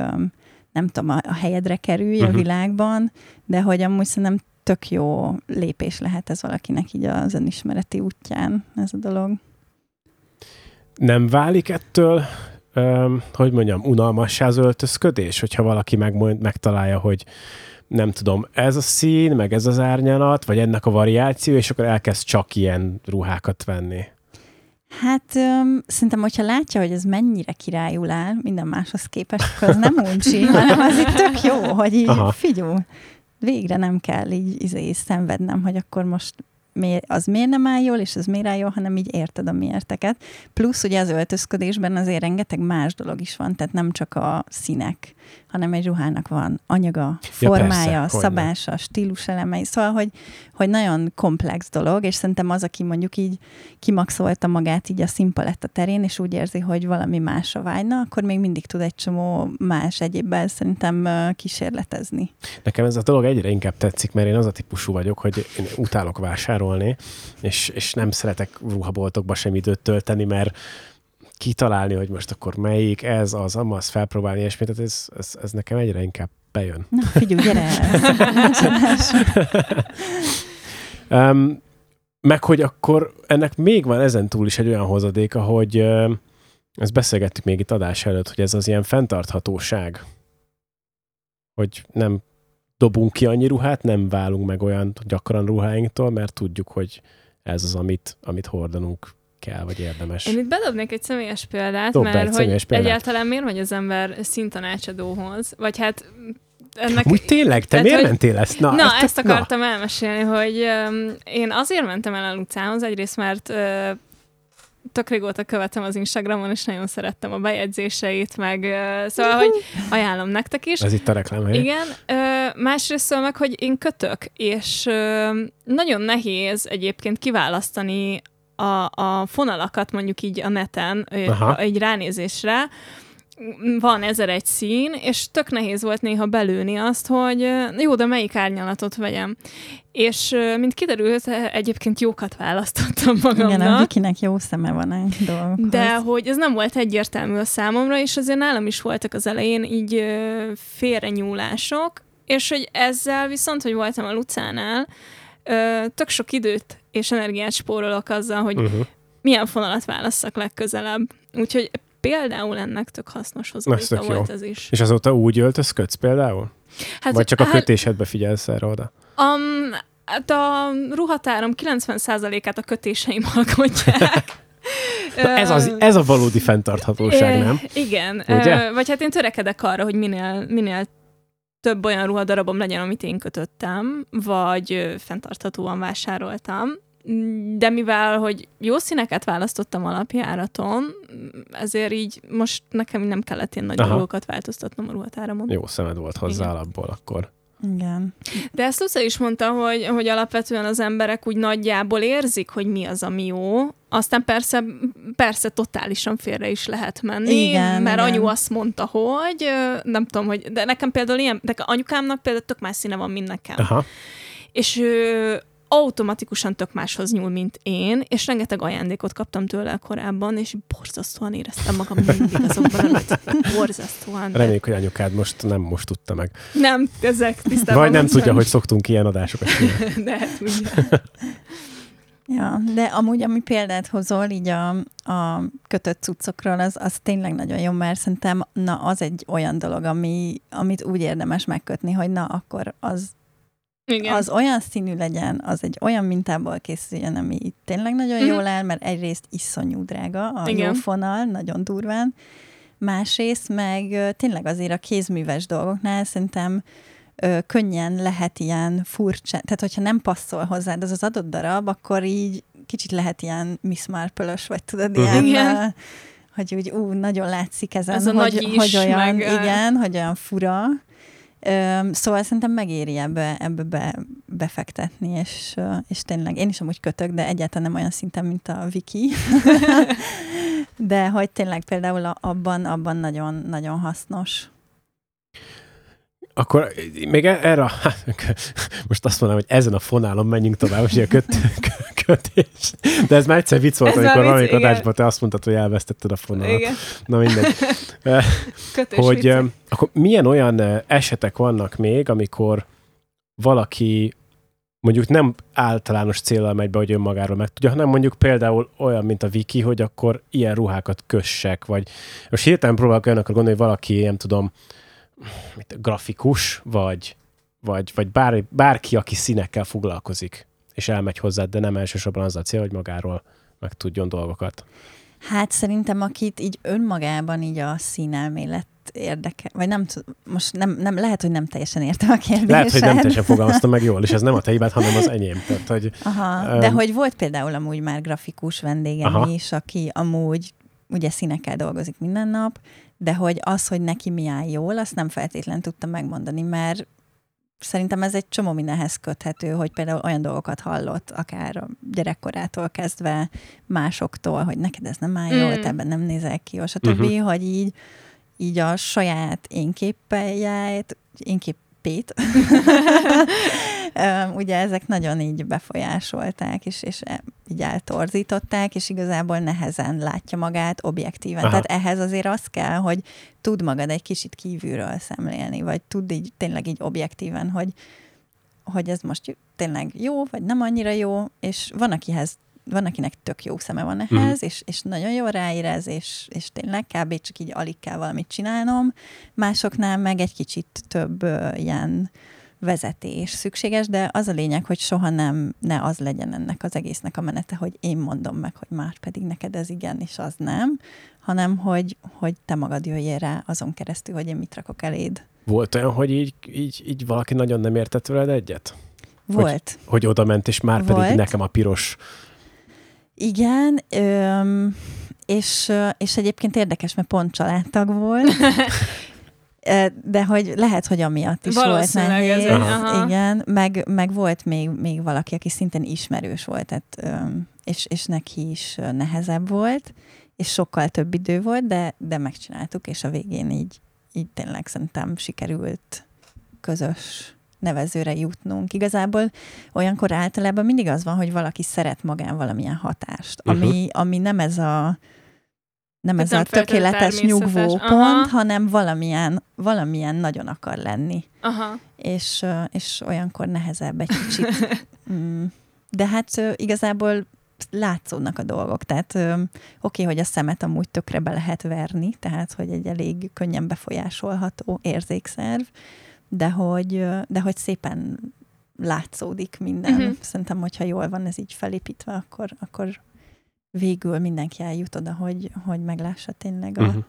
nem tudom, a, a helyedre kerülj uh-huh. a mhm. világban, de hogy amúgy szerintem tök jó lépés lehet ez valakinek így az önismereti útján, ez a dolog. Nem válik ettől, um, hogy mondjam, unalmassá az öltözködés, hogyha valaki meg, megtalálja, hogy nem tudom, ez a szín, meg ez az árnyalat, vagy ennek a variáció, és akkor elkezd csak ilyen ruhákat venni. Hát um, szerintem, hogyha látja, hogy ez mennyire királyul áll minden máshoz képest, akkor az nem *laughs* uncsi, hanem az itt tök jó, hogy így Aha. figyú, végre nem kell így izé, szenvednem, hogy akkor most miért, az miért nem áll jól, és az miért áll jól, hanem így érted a miérteket. Plusz ugye az öltözködésben azért rengeteg más dolog is van, tehát nem csak a színek, hanem egy ruhának van anyaga, formája, ja, persze, szabása, stílus elemei, szóval, hogy, hogy nagyon komplex dolog, és szerintem az, aki mondjuk így kimaxolta magát így a színpaletta terén, és úgy érzi, hogy valami másra vágyna, akkor még mindig tud egy csomó más egyébben szerintem kísérletezni. Nekem ez a dolog egyre inkább tetszik, mert én az a típusú vagyok, hogy én utálok vásárolni, és, és nem szeretek ruhaboltokba sem időt tölteni, mert kitalálni, hogy most akkor melyik, ez, az, amaz, felpróbálni, és tehát ez, ez, ez nekem egyre inkább bejön. Na, figyelj, gyere *laughs* um, meg hogy akkor ennek még van ezen túl is egy olyan hozadéka, hogy ezt beszélgettük még itt adás előtt, hogy ez az ilyen fenntarthatóság, hogy nem dobunk ki annyi ruhát, nem válunk meg olyan gyakran ruháinktól, mert tudjuk, hogy ez az, amit, amit hordanunk kell, vagy érdemes. Én itt bedobnék egy személyes példát, Dob mert hogy példát. egyáltalán miért megy az ember szintanácsadóhoz, vagy hát ennek... Úgy tényleg? Te tehát, miért hogy... mentél ezt? Na, Na ezt, ezt akartam na. elmesélni, hogy um, én azért mentem el a Lucához, egyrészt mert uh, tök régóta követem az Instagramon, és nagyon szerettem a bejegyzéseit, meg uh, szóval, hogy *laughs* ajánlom nektek is. Ez itt a reklám, Igen. Uh, másrészt meg, hogy én kötök, és uh, nagyon nehéz egyébként kiválasztani a, a fonalakat mondjuk így a neten, Aha. egy ránézésre, van ezer egy szín, és tök nehéz volt néha belőni azt, hogy jó, de melyik árnyalatot vegyem. És mint kiderült, egyébként jókat választottam magamnak. Igen, a Vikinek jó szeme van egy dolgokhoz. De hogy ez nem volt egyértelmű a számomra, és azért nálam is voltak az elején így félrenyúlások, és hogy ezzel viszont, hogy voltam a Lucánál, tök sok időt és energiát spórolok azzal, hogy uh-huh. milyen fonalat válasszak legközelebb. Úgyhogy például ennek tök hasznos hozzáadéka volt jó. ez is. És azóta úgy öltözködsz például? Hát, Vagy csak a hát, kötésedbe figyelsz erre oda? Um, hát a ruhatárom 90%-át a kötéseim *laughs* alkotják. Na ez, az, ez a valódi fenntarthatóság, nem? Igen. Ugye? Vagy hát én törekedek arra, hogy minél, minél több olyan ruhadarabom legyen, amit én kötöttem, vagy fenntarthatóan vásároltam. de mivel, hogy jó színeket választottam alapjáraton, ezért így most nekem nem kellett ilyen nagy Aha. dolgokat változtatnom a ruhatáramon. Jó szemed volt hozzá Igen. alapból akkor. Igen. De ezt Lucia is mondta, hogy, hogy alapvetően az emberek úgy nagyjából érzik, hogy mi az, ami jó. Aztán persze, persze totálisan félre is lehet menni, Igen, mert igen. anyu azt mondta, hogy nem tudom, hogy de nekem például ilyen, de anyukámnak például tök más színe van, mint nekem. Aha. És ő automatikusan tök máshoz nyúl, mint én, és rengeteg ajándékot kaptam tőle korábban, és borzasztóan éreztem magam mindig azokban előtt. Borzasztóan. De Reméljük, hogy anyukád most nem most tudta meg. nem, ezek tisztában. Vagy nem tudja, hogy szoktunk ilyen adásokat csinálni. *laughs* De hát tudja. Ja, de amúgy, ami példát hozol így a, a kötött cuccokról, az, az tényleg nagyon jó, mert szerintem na, az egy olyan dolog, ami, amit úgy érdemes megkötni, hogy na, akkor az, Igen. az olyan színű legyen, az egy olyan mintából készüljön, ami tényleg nagyon Mhm. jól áll, mert egyrészt iszonyú drága, a Igen. jó fonal, nagyon durván, másrészt meg tényleg azért a kézműves dolgoknál szerintem ö, könnyen lehet ilyen furcsa, tehát hogyha nem passzol hozzád az az adott darab, akkor így kicsit lehet ilyen Miss Marple-ös, vagy tudod, Mhm. ilyen, Igen. hogy úgy, ú, nagyon látszik ezen, Ez a hogy, nagy is, hogy olyan, meg, igen, hogy olyan fura. Szóval szerintem megéri ebbe, ebbe be, befektetni, és, és tényleg én is amúgy kötök, de egyáltalán nem olyan szinten, mint a Viki. *laughs* de hogy tényleg például abban, abban nagyon, nagyon hasznos. Akkor még e- erre, a- most azt mondanám, hogy ezen a fonálon menjünk tovább, hogy a köt, kö- kötés. De ez már egyszer vicc volt, Ez amikor vicc, valamelyik adásban te azt mondtad, hogy elvesztetted a fonalat. Igen. Na mindegy. *laughs* Kötős hogy viccek. ö, akkor milyen olyan esetek vannak még, amikor valaki mondjuk nem általános célral megy be, hogy önmagáról meg tudja, hanem mondjuk például olyan, mint a Viki, hogy akkor ilyen ruhákat kössek, vagy most hirtelen próbálok olyanokra gondolni, hogy valaki, nem tudom, mit, grafikus, vagy, vagy, vagy bár, bárki, aki színekkel foglalkozik, és elmegy hozzá, de nem elsősorban az a cél, hogy magáról meg tudjon dolgokat. Hát szerintem, akit így önmagában így a színelmélet érdekel, vagy nem tudom, most nem, nem, lehet, hogy nem teljesen értem a kérdésed. Lehet, hogy nem teljesen fogalmaztam meg jól, és ez nem a te hibád, hanem az enyém. Tehát, hogy Aha, de Öm, hogy volt például amúgy már grafikus vendégem Aha. is, aki amúgy ugye színekkel dolgozik minden nap, de hogy az, hogy neki mi áll jól, azt nem feltétlen tudtam megmondani, mert szerintem ez egy csomó mindenhez köthető, hogy például olyan dolgokat hallott, akár a gyerekkorától kezdve másoktól, hogy neked ez nem áll jól, Mm. te ebben nem nézel ki, és a többi, uh-huh. hogy így, így a saját énképpeljáját, énképét, *laughs* Öm, ugye ezek nagyon így befolyásolták, és, és e- így eltorzították, és igazából nehezen látja magát objektíven. Aha. Tehát ehhez azért az kell, hogy tud magad egy kicsit kívülről szemlélni, vagy tud így tényleg így objektíven, hogy, hogy ez most tényleg jó, vagy nem annyira jó, és van akihez van, akinek tök jó szeme van ehhez, Mhm. mm. és, és nagyon jól ráérez, és, és tényleg kb. csak így alig kell valamit csinálnom. Másoknál meg egy kicsit több ö, ilyen vezetés szükséges, de az a lényeg, hogy soha nem ne az legyen ennek az egésznek a menete, hogy én mondom meg, hogy már pedig neked ez igen, és az nem, hanem hogy, hogy te magad jöjjél rá azon keresztül, hogy én mit rakok eléd. volt olyan, hogy így, így, így valaki nagyon nem értett veled egyet? Volt. Hogy oda ment, és már Volt. pedig nekem a piros. Igen, öm, és, és egyébként érdekes, mert pont családtag volt, *laughs* de hogy lehet, hogy amiatt is volt ez nehéz. aha. Igen, meg, meg volt még, még valaki, aki szintén ismerős volt, tehát, és, és neki is nehezebb volt, és sokkal több idő volt, de, de megcsináltuk, és a végén így, így tényleg szerintem sikerült közös nevezőre jutnunk. Igazából olyankor általában mindig az van, hogy valaki szeret magán valamilyen hatást, Mhm. ami, ami nem ez a nem ez nem a tökéletes nyugvópont, Aha. hanem valamilyen, valamilyen nagyon akar lenni. Aha. És, és olyankor nehezebb egy kicsit. *laughs* Mm. De hát igazából látszódnak a dolgok. Tehát oké, hogy a szemet amúgy tökre be lehet verni, tehát hogy egy elég könnyen befolyásolható érzékszerv, de hogy, de hogy szépen látszódik minden. Uh-huh. Szerintem, hogyha jól van ez így felépítve, akkor, akkor végül mindenki eljut oda, hogy, hogy meglássa tényleg a Uh-huh.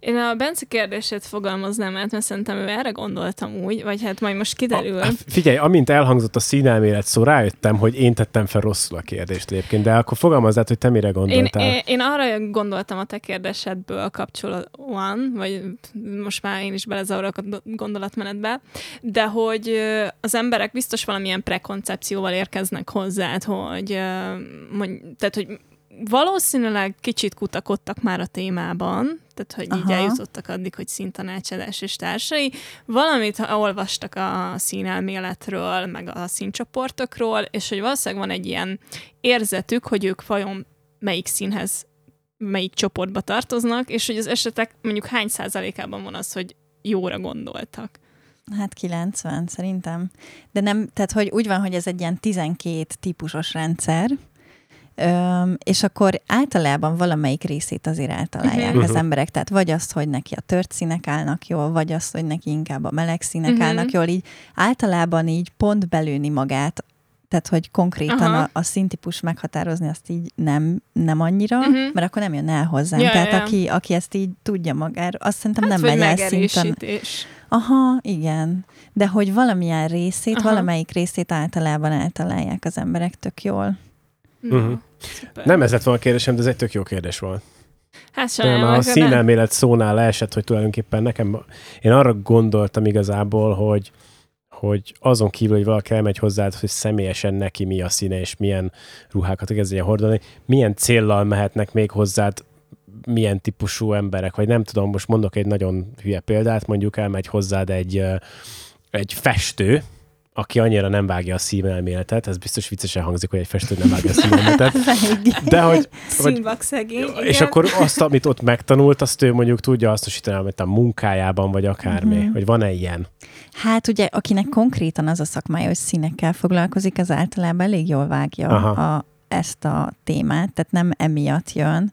Én a Bence kérdését fogalmaznám át, mert szerintem ő erre gondoltam úgy, vagy hát majd most kiderül. A, figyelj, amint elhangzott a színelmélet szó, rájöttem, hogy én tettem fel rosszul a kérdést egyébként, de akkor fogalmazd át, hogy te mire gondoltál. Én, én, én arra gondoltam a te kérdésedből kapcsolatban, vagy most már én is belezavarodok a gondolatmenetbe, de hogy az emberek biztos valamilyen prekoncepcióval érkeznek hozzá, hogy, hogy tehát, hogy valószínűleg kicsit kutakodtak már a témában, tehát hogy Aha. így eljutottak addig, hogy szintanácsadás és társai. Valamit olvastak a színelméletről, meg a színcsoportokról, és hogy valószínűleg van egy ilyen érzetük, hogy ők vajon melyik színhez, melyik csoportba tartoznak, és hogy az esetek mondjuk hány százalékában van az, hogy jóra gondoltak. Hát 90 szerintem. De nem, tehát hogy úgy van, hogy ez egy ilyen 12 típusos rendszer, Öm, és akkor általában valamelyik részét azért eltalálják uh-huh. az emberek. Tehát vagy azt, hogy neki a tört színek állnak jól, vagy azt, hogy neki inkább a meleg színek uh-huh. állnak jól. Így általában így pont belőni magát, tehát hogy konkrétan a, a színtípus meghatározni azt így nem, nem annyira, uh-huh. mert akkor nem jön el hozzám. Ja, tehát ja. Aki, aki ezt így tudja magára, azt szerintem hát, nem megy el szinten. Aha, igen. De hogy valamilyen részét, Aha. valamelyik részét általában eltalálják az emberek tök jól. Uh-huh. Nem ez lett volna a kérdésem, de ez egy tök jó kérdés volt. Hát sajnálom. Nem, a színelmélet szónál leesett, hogy tulajdonképpen nekem, én arra gondoltam igazából, hogy, hogy azon kívül, hogy valaki elmegy hozzá, hogy személyesen neki mi a színe, és milyen ruhákat kezdje hordani, milyen céllal mehetnek még hozzád milyen típusú emberek, vagy nem tudom, most mondok egy nagyon hülye példát, mondjuk elmegy hozzád egy, egy festő, aki annyira nem vágja a színelméletet, ez biztos viccesen hangzik, hogy egy festő nem vágja a színelméletet. *laughs* de hogy... vagy, szegény. És akkor azt, amit ott megtanult, azt ő mondjuk tudja hasznosítani, amit a munkájában, vagy akármi. Mm-hmm. Vagy van-e ilyen? Hát ugye, akinek konkrétan az a szakmája, hogy színekkel foglalkozik, az általában elég jól vágja a, ezt a témát, tehát nem emiatt jön.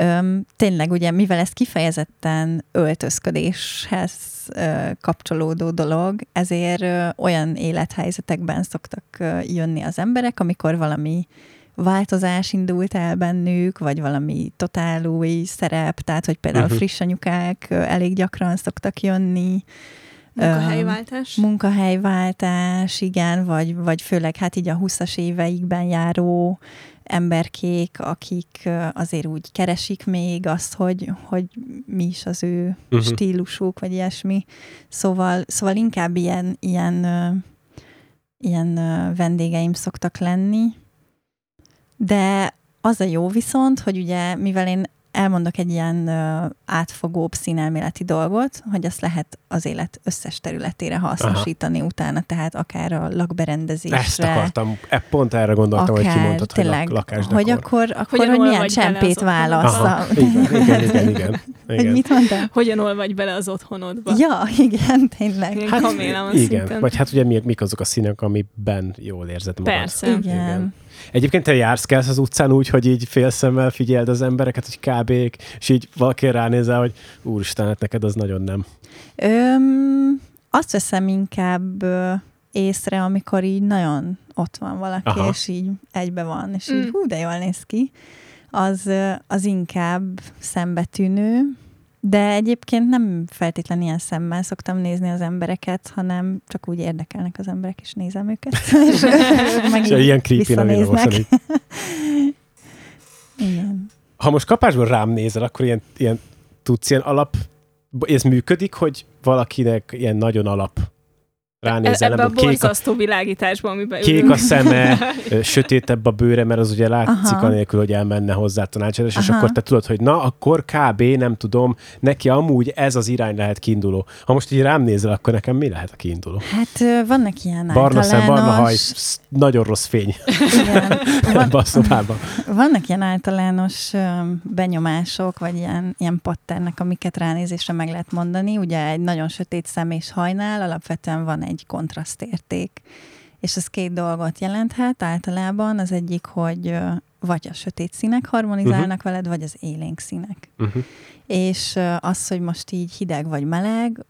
Öm, tényleg ugye, mivel ez kifejezetten öltözködéshez ö, kapcsolódó dolog, ezért ö, olyan élethelyzetekben szoktak ö, jönni az emberek, amikor valami változás indult el bennük, vagy valami totál új szerep, tehát hogy például uh-huh. friss anyukák ö, elég gyakran szoktak jönni, Munkahelyváltás? Munkahelyváltás, igen, vagy, vagy főleg hát így a 20-as éveikben járó emberkék, akik azért úgy keresik még azt, hogy, hogy mi is az ő uh-huh. stílusuk, vagy ilyesmi. Szóval, szóval inkább ilyen, ilyen, ilyen vendégeim szoktak lenni. De az a jó viszont, hogy ugye, mivel én elmondok egy ilyen átfogóbb színelméleti dolgot, hogy azt lehet az élet összes területére hasznosítani Aha. utána, tehát akár a lakberendezésre. Ezt akartam, e, pont erre gondoltam, akár, hogy kimondtad, tényleg, hogy lak, Hogy akkor, akkor hogy, hogy milyen csempét választ. Igen, igen, igen, igen, *laughs* igen. Hogy mit mondtál? Hogyan olvadj bele az otthonodba. Ja, igen, tényleg. Hát, igen, szinten. vagy hát ugye mik, mik azok a színek, amiben jól érzed magad. Persze. Igen. igen. Egyébként te jársz kelsz az utcán úgy, hogy így félszemmel figyeld az embereket, hogy kb és így valaki ránézel, hogy úristen, hát neked az nagyon nem. Öm, azt veszem inkább észre, amikor így nagyon ott van valaki, Aha. és így egybe van, és így mm. hú, de jól néz ki. Az, az inkább szembetűnő, de egyébként nem feltétlenül ilyen szemmel szoktam nézni az embereket, hanem csak úgy érdekelnek az emberek, és nézem őket. *laughs* és meg és ilyen creepy nem *laughs* Igen. Ha most kapásból rám nézel, akkor ilyen, ilyen tudsz ilyen alap, ez működik, hogy valakinek ilyen nagyon alap ránézel. Ebbe a borzasztó kék a, világításban, amiben Kék ülünk. a szeme, *laughs* sötétebb a bőre, mert az ugye látszik Aha. anélkül, hogy elmenne hozzá tanácsadás, és akkor te tudod, hogy na, akkor kb. nem tudom, neki amúgy ez az irány lehet kiinduló. Ha most így rám nézel, akkor nekem mi lehet a kiinduló? Hát vannak ilyen Barna szem, barna haj, nagyon rossz fény. Igen. *laughs* Van, a szobában. Vannak ilyen általános benyomások, vagy ilyen, ilyen patternek, amiket ránézésre meg lehet mondani. Ugye egy nagyon sötét szem és hajnál alapvetően van egy kontrasztérték. És ez két dolgot jelenthet általában. Az egyik, hogy vagy a sötét színek harmonizálnak uh-huh. veled, vagy az élénk színek. Uh-huh. És az, hogy most így hideg vagy meleg,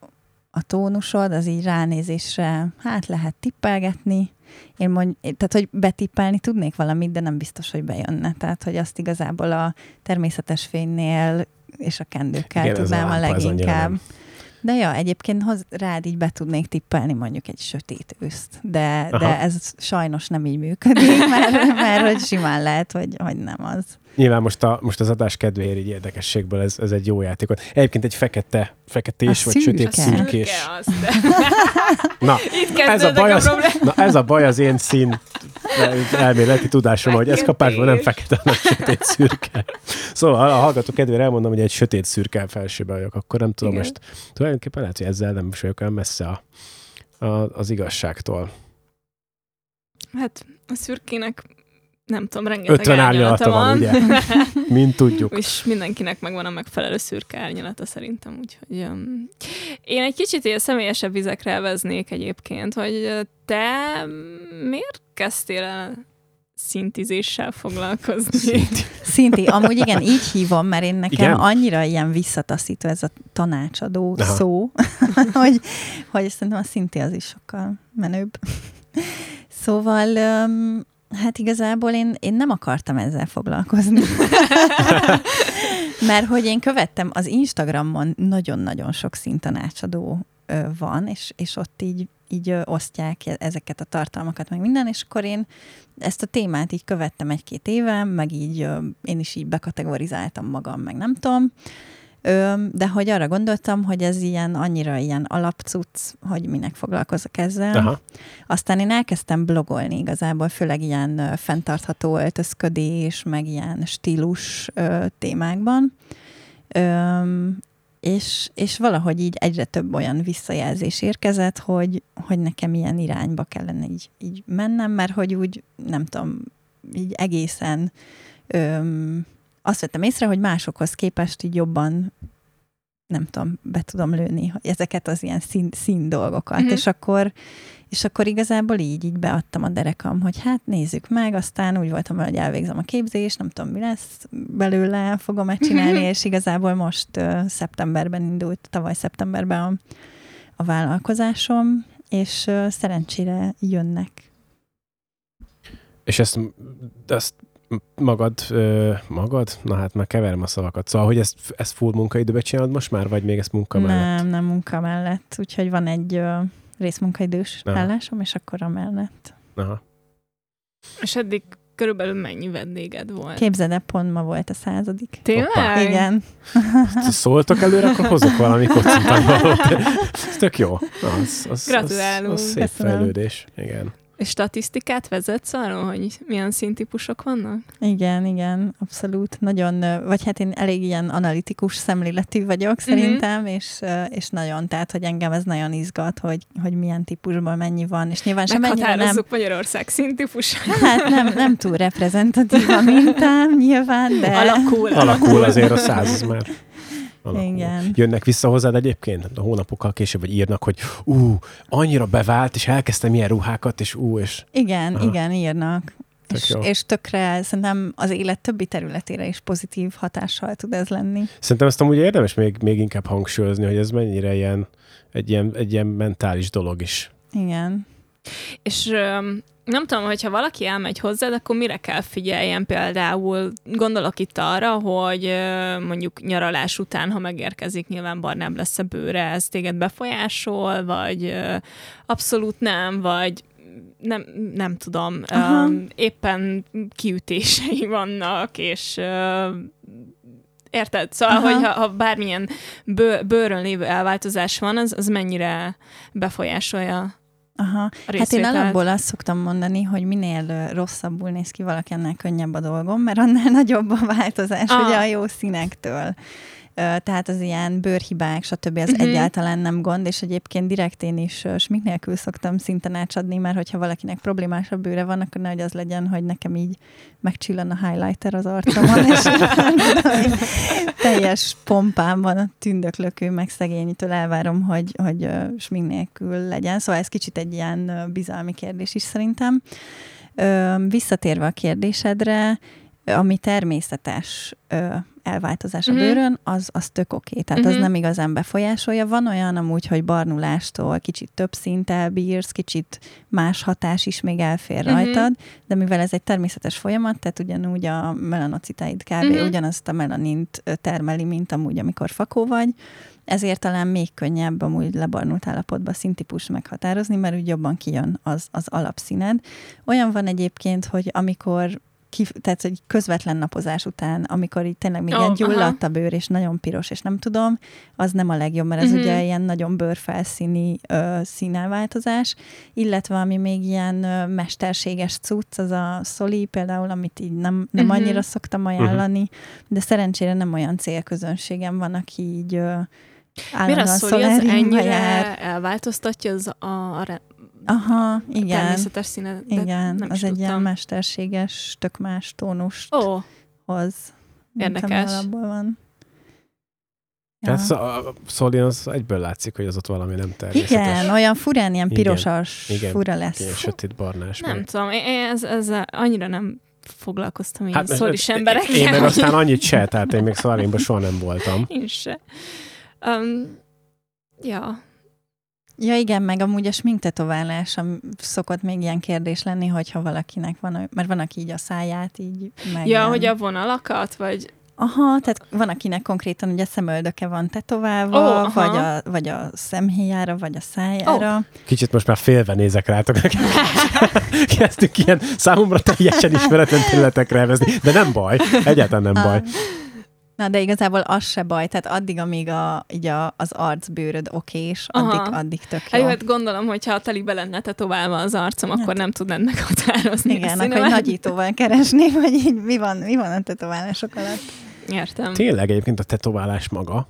a tónusod, az így ránézésre, hát lehet tippelgetni. Én mond, tehát, hogy betippelni tudnék valamit, de nem biztos, hogy bejönne. Tehát, hogy azt igazából a természetes fénynél és a kendőkkel Igen, a tudnám a, annyira leginkább. De ja, egyébként hoz, rád így be tudnék tippelni mondjuk egy sötét őszt, de, Aha. de ez sajnos nem így működik, *laughs* mert, mert hogy simán lehet, hogy, hogy nem az. Nyilván most, a, most az adás kedvéért így érdekességből ez, ez egy jó játék. Egyébként egy fekete, feketés A vagy szürke. sötét szürkés. *laughs* Na, *laughs* itt ez a, baj a, az, na ez a baj az én szín elméleti tudásom, hogy ez kapásban nem fekete, hanem sötét szürke. Szóval a hallgató kedvére elmondom, hogy egy sötét szürke felsőben vagyok, akkor nem tudom Igen. most. Tulajdonképpen lehet, hogy ezzel nem is vagyok olyan messze a, a, az igazságtól. Hát a szürkének nem tudom, rengeteg 50 árnyalata van, ugye? *laughs* Mint tudjuk. És mindenkinek megvan a megfelelő szürke árnyalata szerintem, úgyhogy um, én egy kicsit ilyen személyesebb vizekre elveznék egyébként, hogy te miért kezdtél el szintizéssel foglalkozni? Szinti. *laughs* Szinti, amúgy igen, így hívom, mert én nekem Igen? annyira ilyen visszataszító ez a tanácsadó Aha. Szó, *laughs* hogy, hogy szerintem a Szinti az is sokkal menőbb. Szóval, öm, hát igazából én, én nem akartam ezzel foglalkozni. *laughs* Mert hogy én követtem az Instagramon nagyon-nagyon sok szintanácsadó ö, van, és, és ott így, így osztják e- ezeket a tartalmakat, meg minden, és akkor én ezt a témát így követtem egy-két éve, meg így én is így bekategorizáltam magam, meg nem tudom, de hogy arra gondoltam, hogy ez ilyen annyira ilyen alapcuc, hogy minek foglalkozok ezzel. Aha. Aztán én elkezdtem blogolni igazából, főleg ilyen fenntartható öltözködés, meg ilyen stílus témákban. És, és valahogy így egyre több olyan visszajelzés érkezett, hogy, hogy nekem ilyen irányba kellene így, így mennem, mert hogy úgy, nem tudom, így egészen öm, azt vettem észre, hogy másokhoz képest így jobban nem tudom, be tudom lőni hogy ezeket az ilyen szín, szín dolgokat, Mhm. és akkor és akkor igazából így, így beadtam a derekam, hogy hát nézzük meg, aztán úgy voltam hogy elvégzem a képzést, nem tudom, mi lesz belőle, fogom-e csinálni, *laughs* és igazából most uh, szeptemberben indult, tavaly szeptemberben a, a vállalkozásom, és uh, szerencsére jönnek. És ezt, ezt magad, ö, magad? Na hát már keverem a szavakat. Szóval, hogy ezt, ezt full munkaidőben csinálod most már, vagy még ezt munka mellett? Nem, nem munka mellett, úgyhogy van egy uh, részmunkaidős Aha. állásom, és akkor a mellett. Aha. És eddig körülbelül mennyi vendéged volt? Képzeld el, pont ma volt a századik. Tényleg? Igen. Ha Szóltok előre, akkor hozok valami *laughs* kocintanvalót. Ez tök jó. Az, az, Gratulálunk. Az, az szép Köszönöm. fejlődés. Igen. És statisztikát vezetsz arról, hogy milyen színtípusok vannak? Igen, igen, abszolút. Nagyon, vagy hát én elég ilyen analitikus szemléletű vagyok Mhm. szerintem, és, ö, és nagyon, tehát, hogy engem ez nagyon izgat, hogy, hogy milyen típusból mennyi van, és nyilván sem mennyire nem, Magyarország színtípusát. hát nem, nem túl reprezentatív a mintám, nyilván, de... Alakul. Alakul azért a száz, már alakul. Igen. Jönnek vissza hozzád egyébként, a hónapokkal később, vagy írnak, hogy ú, annyira bevált, és elkezdtem ilyen ruhákat, és ú, és Igen, Aha. igen, írnak. Tök És, jó. és tökre szerintem az élet többi területére is pozitív hatással tud ez lenni. szerintem ezt amúgy érdemes még, még inkább hangsúlyozni, hogy ez mennyire ilyen, egy ilyen, egy ilyen mentális dolog is. Igen. És öm, nem tudom, hogyha valaki elmegy hozzád, akkor mire kell figyeljen például? Gondolok itt arra, hogy mondjuk nyaralás után, ha megérkezik, nyilván barnább lesz a bőre, ez téged befolyásol, vagy abszolút nem, vagy nem, nem tudom, Aha. éppen kiütései vannak, és Érted? Szóval, Aha. hogy ha, ha bármilyen bő, bőrön lévő elváltozás van, az, az mennyire befolyásolja Aha. Hát én alapból azt szoktam mondani, hogy minél rosszabbul néz ki valaki, annál könnyebb a dolgom, mert annál *laughs* nagyobb a változás Ah. ugye a jó színektől. Tehát az ilyen bőrhibák, stb. az Mhm. egyáltalán nem gond, és egyébként direkt én is ö, smink nélkül szoktam szinte nácsadni, mert hogyha valakinek problémás a bőre van, akkor nehogy az legyen, hogy nekem így megcsillan a highlighter az arcomon, és *laughs* teljes pompámban a tündöklökő, meg szegényitől elvárom, hogy, hogy ö, smink nélkül legyen. Szóval ez kicsit egy ilyen bizalmi kérdés is szerintem. Visszatérve a kérdésedre, ami természetes elváltozás a Mhm. bőrön, az, az tök oké. Tehát az Mhm. nem igazán befolyásolja. Van olyan amúgy, hogy barnulástól kicsit több szint elbírsz, kicsit más hatás is még elfér Mhm. rajtad, de mivel ez egy természetes folyamat, tehát ugyanúgy a melanocitáid kb. Mhm. ugyanazt a melanint termeli, mint amúgy, amikor fakó vagy, ezért talán még könnyebb amúgy lebarnult állapotban színtípus meghatározni, mert úgy jobban kijön az, az alapszíned. Olyan van egyébként, hogy amikor ki, tehát, hogy közvetlen napozás után, amikor így tényleg még oh, ilyen aha. gyulladt a bőr, és nagyon piros, és nem tudom, az nem a legjobb, mert ez Mhm. ugye ilyen nagyon bőrfelszíni ö, színelváltozás, illetve ami még ilyen ö, mesterséges cucc, az a szoli például, amit így nem, nem Mhm. annyira szoktam ajánlani, de szerencsére nem olyan célközönségem van, aki így ö, Miért a állandóan szoli az ennyire jár. elváltoztatja az a, a Aha, igen. természetes színet? De Igen, nem az is egy tudtam. ilyen mesterséges, tök más tónust Ó, hoz. Érdekes. alapból van. Tehát szó- a Szolin az egyből látszik, hogy az ott valami nem természetes. Igen, olyan furán, ilyen Igen. pirosas Igen. fura Ilyen lesz. sötét barnás. nem meg- tudom, én ez, ezzel annyira nem foglalkoztam így hát, emberekkel. Én meg aztán annyit se, tehát én még szalénban soha nem voltam. Én se. Um, ja. Ja igen, meg amúgy a sminktetoválás szokott még ilyen kérdés lenni, hogyha valakinek van, mert van, aki így a száját így meg ja, hogy a vonalakat, vagy... Aha, tehát van, akinek konkrétan ugye szemöldöke van tetoválva, oh, aha. vagy, a, vagy a szemhéjára, vagy a szájára. Oh. Kicsit most már félve nézek rátok. *laughs* Kezdtünk ilyen számomra teljesen ismeretlen területekre elvezni, de nem baj, egyáltalán nem baj. Na, de igazából az se baj, tehát addig, amíg a, így a, az arcbőröd okés, Aha. addig, addig tök Hát jó. hát gondolom, hogy ha a telibe lenne tetoválva az arcom, akkor Hát- nem tudnád meghatározni Igen, akkor egy nagyítóval keresném, hogy így mi van, mi van a tetoválások alatt. Értem. Tényleg egyébként a tetoválás maga,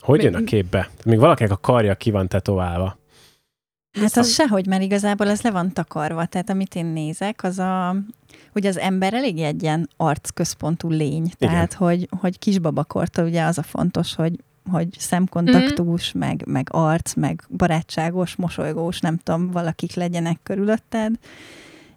hogy jön a képbe? Még valakinek a karja ki van tetoválva. Hát az sehogy, mert igazából ez le van takarva. Tehát amit én nézek, az a... Ugye az ember elég egy ilyen arcközpontú lény. Tehát, hogy, hogy kisbabakortól ugye az a fontos, hogy hogy szemkontaktus, mm. meg, meg arc, meg barátságos, mosolygós, nem tudom, valakik legyenek körülötted.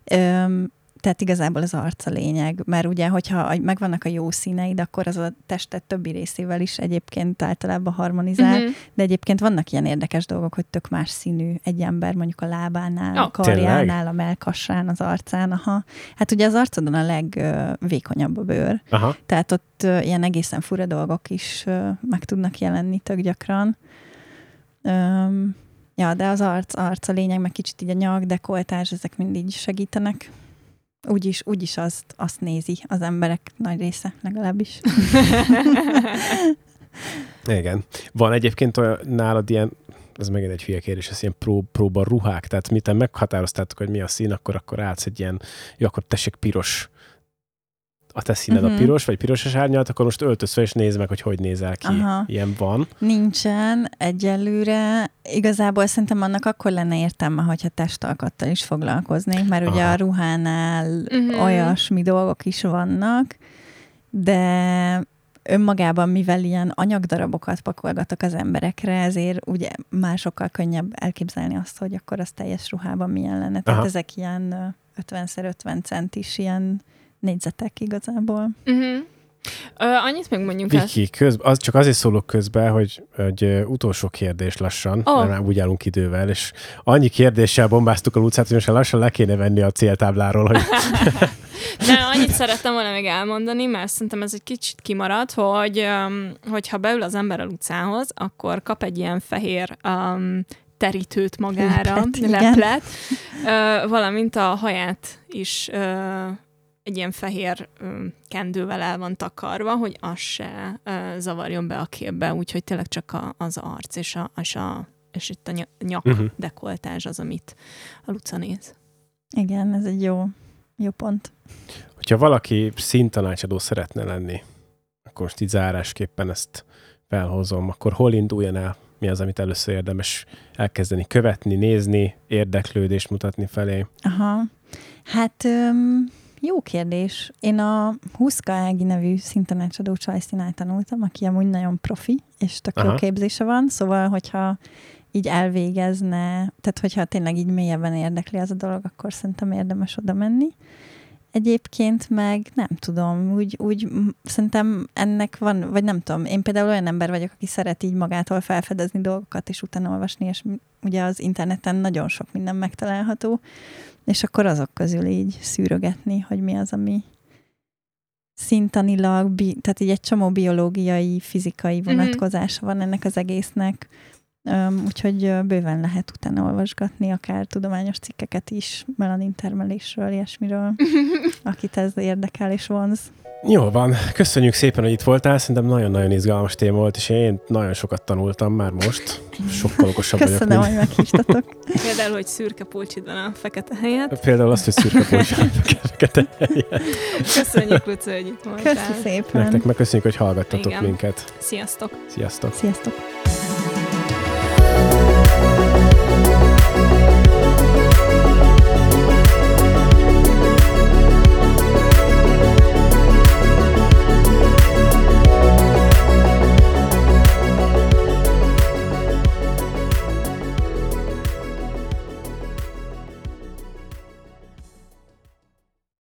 Öm, tehát igazából az arc a lényeg, mert ugye, hogyha megvannak a jó színeid, akkor az a testet többi részével is egyébként általában harmonizál, Mhm. de egyébként vannak ilyen érdekes dolgok, hogy tök más színű egy ember, mondjuk a lábánál, Ja, a karjánál, tényleg? a melkassán, az arcán, aha. Hát ugye az arcodon a legvékonyabb a bőr, Aha. tehát ott ilyen egészen fura dolgok is meg tudnak jelenni tök gyakran. Öm, ja, de az arc, arc a lényeg, meg kicsit így a nyak, dekoltás, ezek mind így segítenek. Úgyis, úgyis azt, azt nézi az emberek nagy része, legalábbis. *laughs* Igen. Van egyébként olyan, nálad ilyen, ez megint egy hülye kérdés, ez ilyen pró, próba ruhák, tehát miután meghatároztátok, hogy mi a szín, akkor akkor állsz egy ilyen, jó, akkor tessék piros, a te színed uh-huh. a Mhm. piros, vagy piros árnyalt, akkor most öltöz fel, és nézd meg, hogy hogy nézel ki. Aha. Ilyen van. Nincsen egyelőre. Igazából szerintem annak akkor lenne értelme, hogyha testalkattal is foglalkoznék, mert ugye Aha. a ruhánál Mhm. olyasmi dolgok is vannak, de önmagában, mivel ilyen anyagdarabokat pakolgatok az emberekre, ezért ugye már sokkal könnyebb elképzelni azt, hogy akkor az teljes ruhában milyen lenne. Tehát Aha. ezek ilyen ö, 50x50 centis ilyen négyzetek igazából. Uh-huh. Ö, annyit még mondjunk el. Viki, köz, az, csak azért szólok közben, hogy, hogy ö, utolsó kérdés lassan, oh. mert már úgy állunk idővel, és annyi kérdéssel bombáztuk a Lucát, hogy most lassan le kéne venni a céltábláról, hogy *laughs* De annyit szerettem volna még elmondani, mert szerintem ez egy kicsit kimarad, hogy um, hogyha beül az ember a utcához, akkor kap egy ilyen fehér um, terítőt magára, Leplet, leplet, ö, valamint a haját is ö, egy ilyen fehér kendővel el van takarva, hogy az se zavarjon be a képbe, úgyhogy tényleg csak a, az arc és, a, és, a, és itt a ny- nyak uh-huh. dekoltázs az, amit a Luca néz. Igen, ez egy jó, jó pont. hogyha valaki színtanácsadó szeretne lenni, akkor most így zárásképpen ezt felhozom, akkor hol induljon el? Mi az, amit először érdemes elkezdeni követni, nézni, érdeklődést mutatni felé? Aha. Hát öm, jó kérdés. Én a Huszka Ági nevű szintanácsadó csajszínál tanultam, aki amúgy nagyon profi, és tök jó Aha. képzése van, szóval, hogyha így elvégezne, tehát hogyha tényleg így mélyebben érdekli az a dolog, akkor szerintem érdemes oda menni. Egyébként meg nem tudom, úgy, úgy szerintem ennek van, vagy nem tudom, én például olyan ember vagyok, aki szeret így magától felfedezni dolgokat, és utána olvasni, és ugye az interneten nagyon sok minden megtalálható, és akkor azok közül így szűrögetni, hogy mi az, ami szintanilag, bi, tehát így egy csomó biológiai, fizikai mhm. vonatkozása mm-hmm. van ennek az egésznek, Um, úgyhogy bőven lehet utána olvasgatni, akár tudományos cikkeket is, melanin termelésről, ilyesmiről, *laughs* akit ez érdekel és vonz. Jó van, köszönjük szépen, hogy itt voltál, szerintem nagyon-nagyon izgalmas téma volt, és én nagyon sokat tanultam már most, sokkal okosabb Köszönöm, vagyok. Köszönöm, hogy meghívtatok. Például, hogy szürke pulcsid van a fekete helyet. Például azt, hogy szürke pulcsid van a fekete helyet. Köszönjük, Luca, hogy itt voltál. Köszi szépen. Nektek meg köszönjük, hogy hallgattatok Igen. minket. Sziasztok. Sziasztok. Sziasztok.